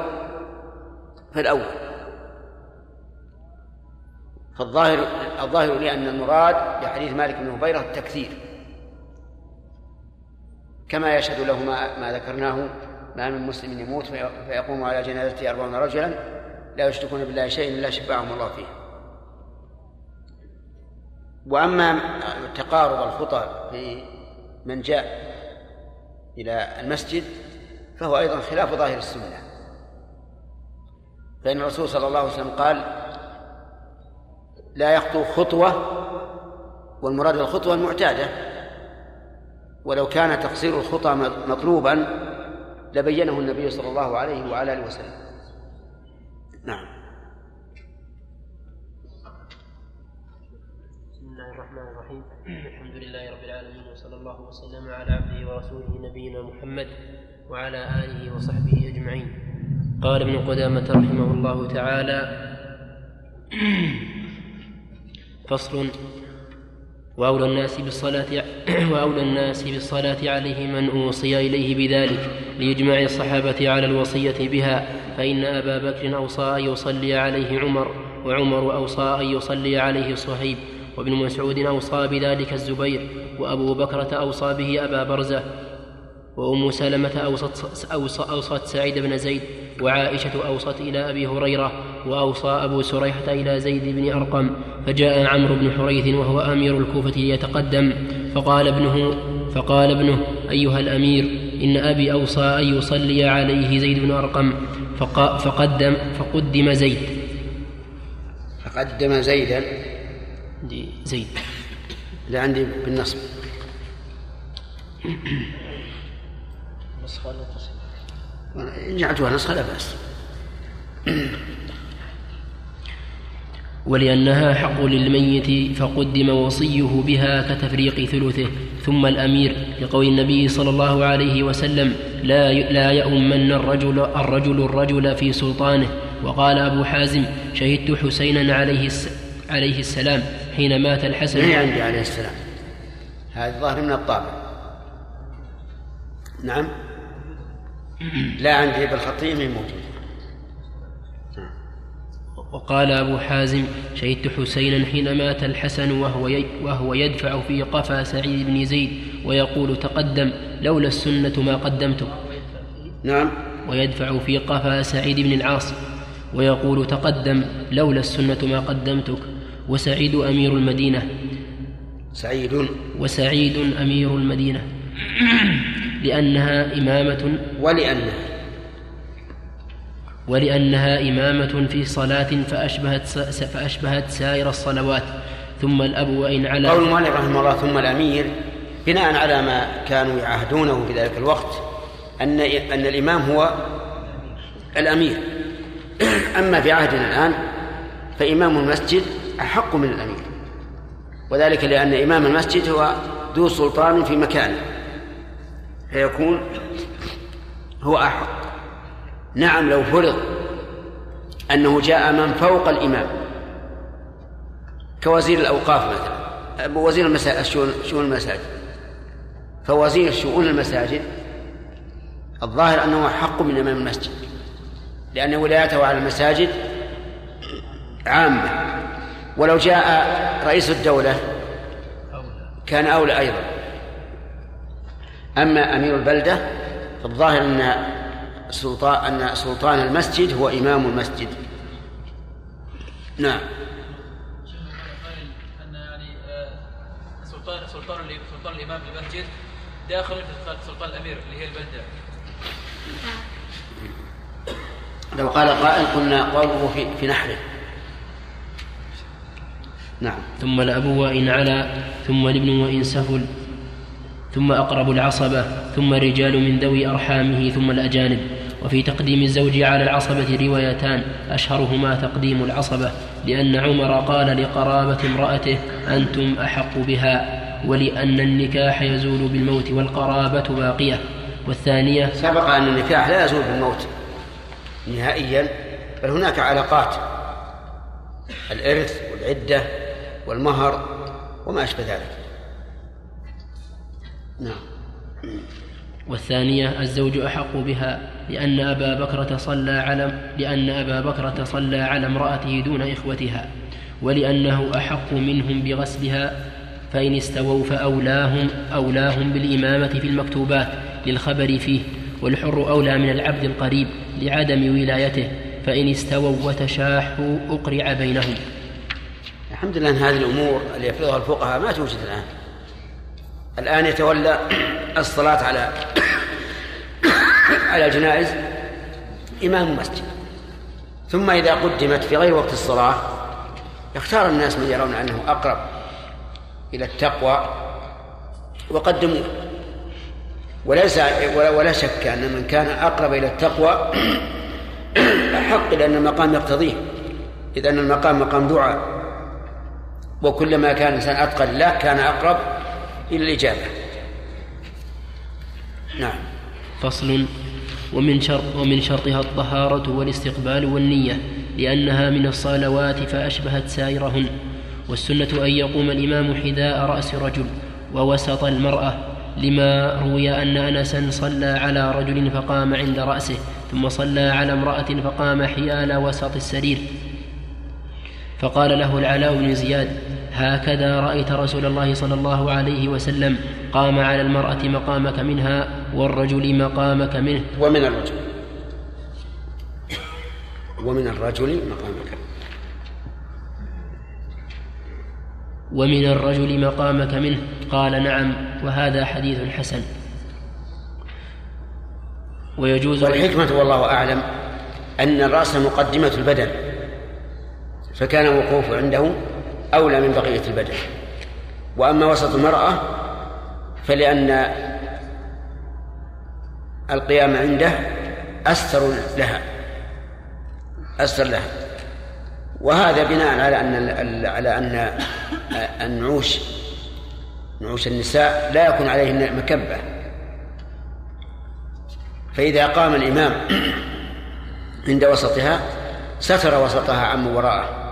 في الأول. فالظاهر الظاهر لي أن المراد بحديث مالك بن هبيرة التكثير. كما يشهد له ما, ما ذكرناه ما من مسلم يموت فيقوم على جنازته أربعون رجلا لا يشركون بالله شيئا إلا شفعهم الله فيه وأما تقارب الخطى في من جاء إلى المسجد فهو أيضا خلاف ظاهر السنة. فإن الرسول صلى الله عليه وسلم قال لا يخطو خطوة والمراد الخطوة المعتادة. ولو كان تقصير الخطى مطلوبا لبينه النبي صلى الله عليه وعلى آله وسلم. نعم. بسم الله الرحمن الرحيم. الحمد لله رب العالمين وصلى الله وسلم على عبده ورسوله نبينا محمد وعلى آله وصحبه أجمعين. قال ابن قدامة رحمه الله تعالى فصل وأولى الناس بالصلاة وأولى الناس بالصلاة عليه من أوصي إليه بذلك لإجماع الصحابة على الوصية بها. فإن أبا بكر أوصى أن يصلي عليه عمر وعمر أوصى أن يصلي عليه صهيب وابن مسعود أوصى بذلك الزبير وأبو بكرة أوصى به أبا برزة وأم سلمة أوصت, أوصت سعيد بن زيد وعائشة أوصت إلى أبي هريرة وأوصى أبو سريحة إلى زيد بن أرقم فجاء عمرو بن حريث وهو أمير الكوفة ليتقدم فقال ابنه فقال ابنه أيها الأمير إن أبي أوصى أن يصلي عليه زيد بن أرقم فقدم فقدم زيد. فقدم زيدا. زيد. لا عندي بالنصب. نسخة ولا تصحيح؟ إن جعلتها نسخة لا بأس. ولأنها حق للميت فقدم وصيه بها كتفريق ثلثه. ثم الأمير لقول النبي صلى الله عليه وسلم لا لا يؤمن الرجل الرجل الرجل في سلطانه. وقال أبو حازم شهدت حسينا عليه عليه السلام حين مات الحسن. هي عندي عليه السلام؟ هذا ظاهر من الطابع. نعم؟ لا عندي بالخطية من موجود وقال أبو حازم شهدت حسينا حين مات الحسن وهو وهو يدفع في قفا سعيد بن زيد ويقول تقدم لولا السنة ما قدمتك نعم. ويدفع في قفا سعيد بن العاص ويقول تقدم لولا السنة ما قدمتك. وسعيد أمير المدينة. سعيد. وسعيد أمير المدينة. لأنها إمامة. ولأنها. ولأنها إمامة في صلاة فأشبهت فأشبهت سائر الصلوات. ثم الأب وإن على قول المؤلف رحمه الله ثم الأمير بناء على ما كانوا يعهدونه في ذلك الوقت أن أن الإمام هو الأمير. أما في عهدنا الآن فإمام المسجد أحق من الأمير. وذلك لأن إمام المسجد هو ذو سلطان في مكانه. فيكون هو أحق. نعم لو فرض أنه جاء من فوق الإمام كوزير الأوقاف مثلا. وزير شؤون المساجد. فوزير شؤون المساجد الظاهر أنه حق من إمام المسجد لأن ولايته على المساجد عامة. ولو جاء رئيس الدولة كان أولى أيضا. أما أمير البلدة فالظاهر أن سلطان أن سلطان المسجد هو إمام المسجد. نعم. ان سلطان سلطان سلطان الإمام للمسجد داخل في سلطان الأمير اللي هي البلدة. لو قال قائل قلنا قوله في, في نحره. نعم. ثم الأب وإن علا ثم الابن وإن سفل ثم أقرب العصبة ثم الرجال من ذوي أرحامه ثم الأجانب. وفي تقديم الزوج على العصبة روايتان أشهرهما تقديم العصبة لأن عمر قال لقرابة امرأته أنتم أحق بها ولأن النكاح يزول بالموت والقرابة باقية. والثانية سبق أن النكاح لا يزول بالموت نهائيا بل هناك علاقات الإرث والعدة والمهر وما أشبه ذلك. نعم. والثانية الزوج أحق بها لأن أبا بكرة صلى على لأن أبا بكرة صلى على امرأته دون إخوتها ولأنه أحق منهم بغسلها فإن استووا فأولاهم أولاهم بالإمامة في المكتوبات للخبر فيه والحر أولى من العبد القريب لعدم ولايته فإن استووا وتشاحوا أقرع بينهم. الحمد لله أن هذه الأمور اللي يفرضها الفقهاء ما توجد الآن. الآن يتولى الصلاة على على الجنائز إمام المسجد ثم إذا قدمت في غير وقت الصلاة يختار الناس من يرون أنه أقرب إلى التقوى وقدموه. وليس ولا شك أن من كان أقرب إلى التقوى أحق لأن المقام يقتضيه. إذ أن المقام مقام دعاء. وكلما كان الإنسان أتقى لله كان أقرب إلى الإجابة. نعم. فصل. ومن شرط ومن شرطها الطهارة والاستقبال والنية لأنها من الصلوات فأشبهت سائرهن. والسنة أن يقوم الإمام حذاء رأس رجل ووسط المرأة لما روي أن أنسا صلى على رجل فقام عند رأسه ثم صلى على امرأة فقام حيال وسط السرير. فقال له العلاء بن زياد هكذا رأيت رسول الله صلى الله عليه وسلم قام على المرأة مقامك منها والرجل مقامك منه. ومن الرجل. ومن الرجل مقامك. ومن الرجل مقامك منه. قال نعم وهذا حديث حسن. ويجوز والحكمة والله أعلم أن الرأس مقدمة البدن فكان الوقوف عنده أولى من بقية البدن. وأما وسط المرأة فلأن القيام عنده أستر لها. أستر لها. وهذا بناء على أن على أن النعوش نعوش النساء لا يكون عليهن مكبة. فإذا قام الإمام عند وسطها ستر وسطها عن وراءه.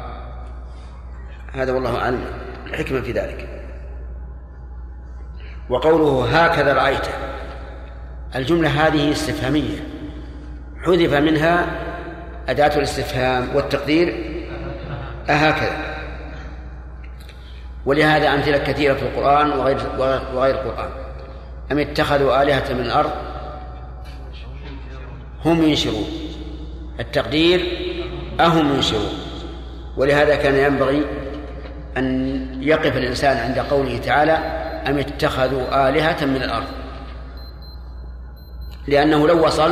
هذا والله أعلم. الحكمة في ذلك. وقوله هكذا رأيته. الجملة هذه استفهامية. حذف منها أداة الاستفهام والتقدير أهكذا. ولهذا أمثلة كثيرة في القرآن وغير وغير القرآن. أم اتخذوا آلهة من الأرض؟ هم ينشرون. التقدير أهم ينشرون. ولهذا كان ينبغي أن يقف الإنسان عند قوله تعالى أم اتخذوا آلهة من الأرض؟ لأنه لو وصل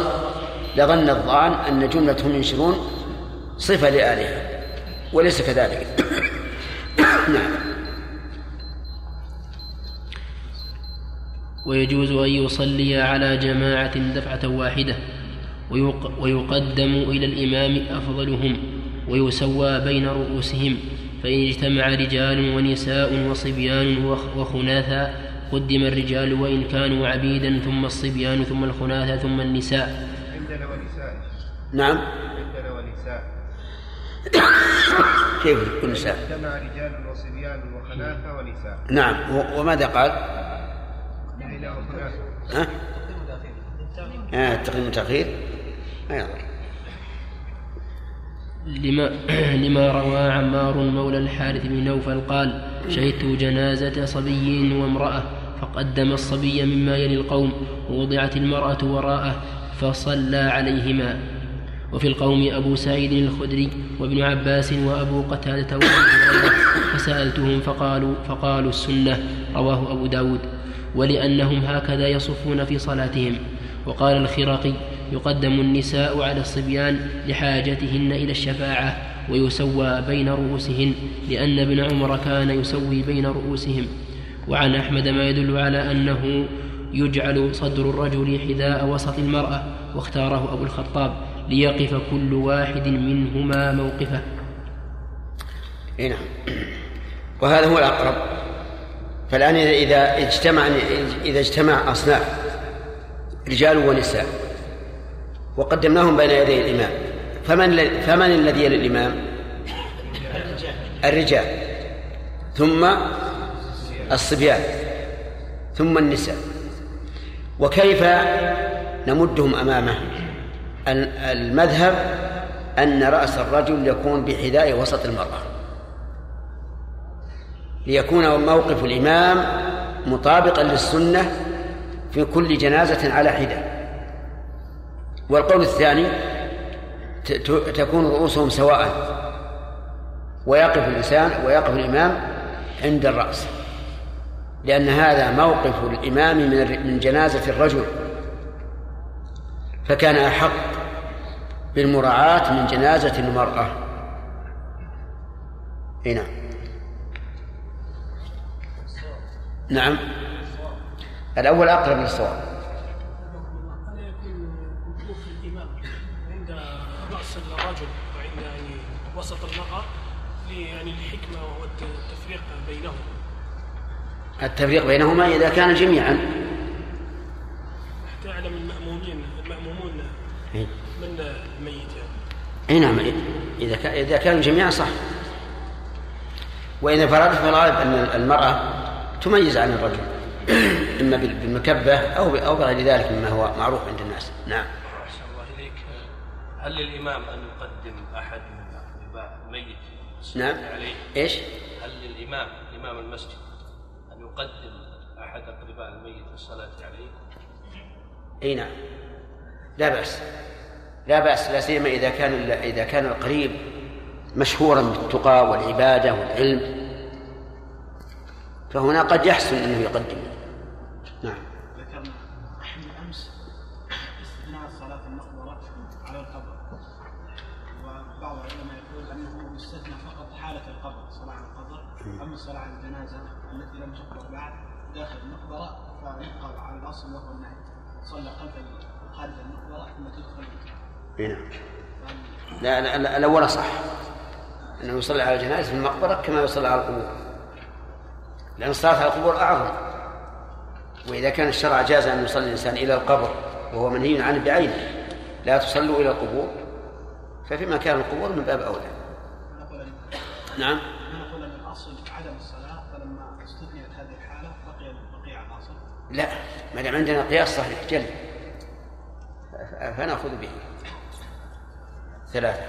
لظن الظان أن جملة هم ينشرون صفة لآلهة وليس كذلك. نعم. ويجوز أن يصلي على جماعة دفعة واحدة ويقدم إلى الإمام أفضلهم ويسوى بين رؤوسهم فإن اجتمع رجال ونساء وصبيان وخناثا قدم الرجال وإن كانوا عبيدا ثم الصبيان ثم الخناثا ثم النساء. عندنا ونساء. نعم. عندنا ونساء. كيف النساء؟ اجتمع رجال وصبيان وخناثا ونساء. نعم. وماذا قال؟ ها؟ آه التقديم والتأخير. ما يضر. لما, لما روى عمار مولى الحارث بن نوفل قال شهدت جنازة صبي وامرأة. فقدم الصبي مما يلي القوم ووضعت المرأة وراءه فصلى عليهما. وفي القوم أبو سعيد الخدري وابن عباس وأبو قتادة وأبو فسألتهم فقالوا فقالوا السنة رواه أبو داود. ولأنهم هكذا يصفون في صلاتهم. وقال الخرقي يقدم النساء على الصبيان لحاجتهن إلى الشفاعة ويسوى بين رؤوسهن لأن ابن عمر كان يسوي بين رؤوسهم. وعن أحمد ما يدل على أنه يجعل صدر الرجل حذاء وسط المرأة واختاره أبو الخطاب ليقف كل واحد منهما موقفه. نعم. وهذا هو الأقرب. فالآن إذا اجتمع إذا اجتمع أصناف رجال ونساء وقدمناهم بين يدي الإمام فمن فمن الذي يلي الإمام؟ الرجال. ثم الصبيان ثم النساء. وكيف نمدهم أمامه؟ ال- المذهب أن رأس الرجل يكون بحذاء وسط المرأة. ليكون موقف الإمام مطابقا للسنة في كل جنازة على حدة والقول الثاني تكون رؤوسهم سواء ويقف الإنسان ويقف الإمام عند الرأس. لأن هذا موقف الإمام من من جنازة الرجل. فكان أحق بالمراعاة من جنازة المرأة. إي نعم. نعم. الأول أقرب للصواب. الرجل وعند يعني وسط المرأة يعني الحكمة والتفريق بينهم. التفريق بينهما إذا كان جميعا. حتى يعلم المأمومين المأمومون إيه. من الميت يعني اي نعم إذا كان إذا كانوا جميعا صح. وإذا فرضت فالغالب أن المرأة تميز عن الرجل إما بال- بالمكبة أو ب- أو بغير ذلك مما هو معروف عند الناس. نعم. أحسن الله إليك. هل للإمام أن يقدم أحد من أقرباء الميت؟ نعم. عليه؟ إيش؟ هل للإمام إمام المسجد؟ أن يقدم أحد أقرباء الميت الصلاة عليه؟ إي نعم. لا بأس. لا بأس لا سيما إذا كان إذا كان القريب مشهورا بالتقى والعبادة والعلم فهنا قد يحسن أنه يقدم نعم ذكرنا بالامس استثناء صلاه المقبره على القبر وبعض العلماء يقول انه يستثنى فقط حاله القبر الصلاه على القبر اما الصلاه على الجنازه التي لم تقبر بعد داخل المقبره الاصل وهو النهي صلى خلف خارج المقبره ثم تدخل نعم لا لا- لا الأول صح. إنه يصلي على الجنائز في المقبرة كما يصلي على القبور. لأن الصلاة على القبور أعظم. وإذا كان الشرع جاز أن يصلي الإنسان إلى القبر وهو منهي عنه بعينه لا تصلوا إلى القبور ففي مكان القبور من باب أولى. نعم. نقول أن الأصل عدم الصلاة فلما استثنيت هذه الحالة بقي بقي على الأصل. لا. ما دام عندنا قياس صحيح جل. فنأخذ به. ثلاثة.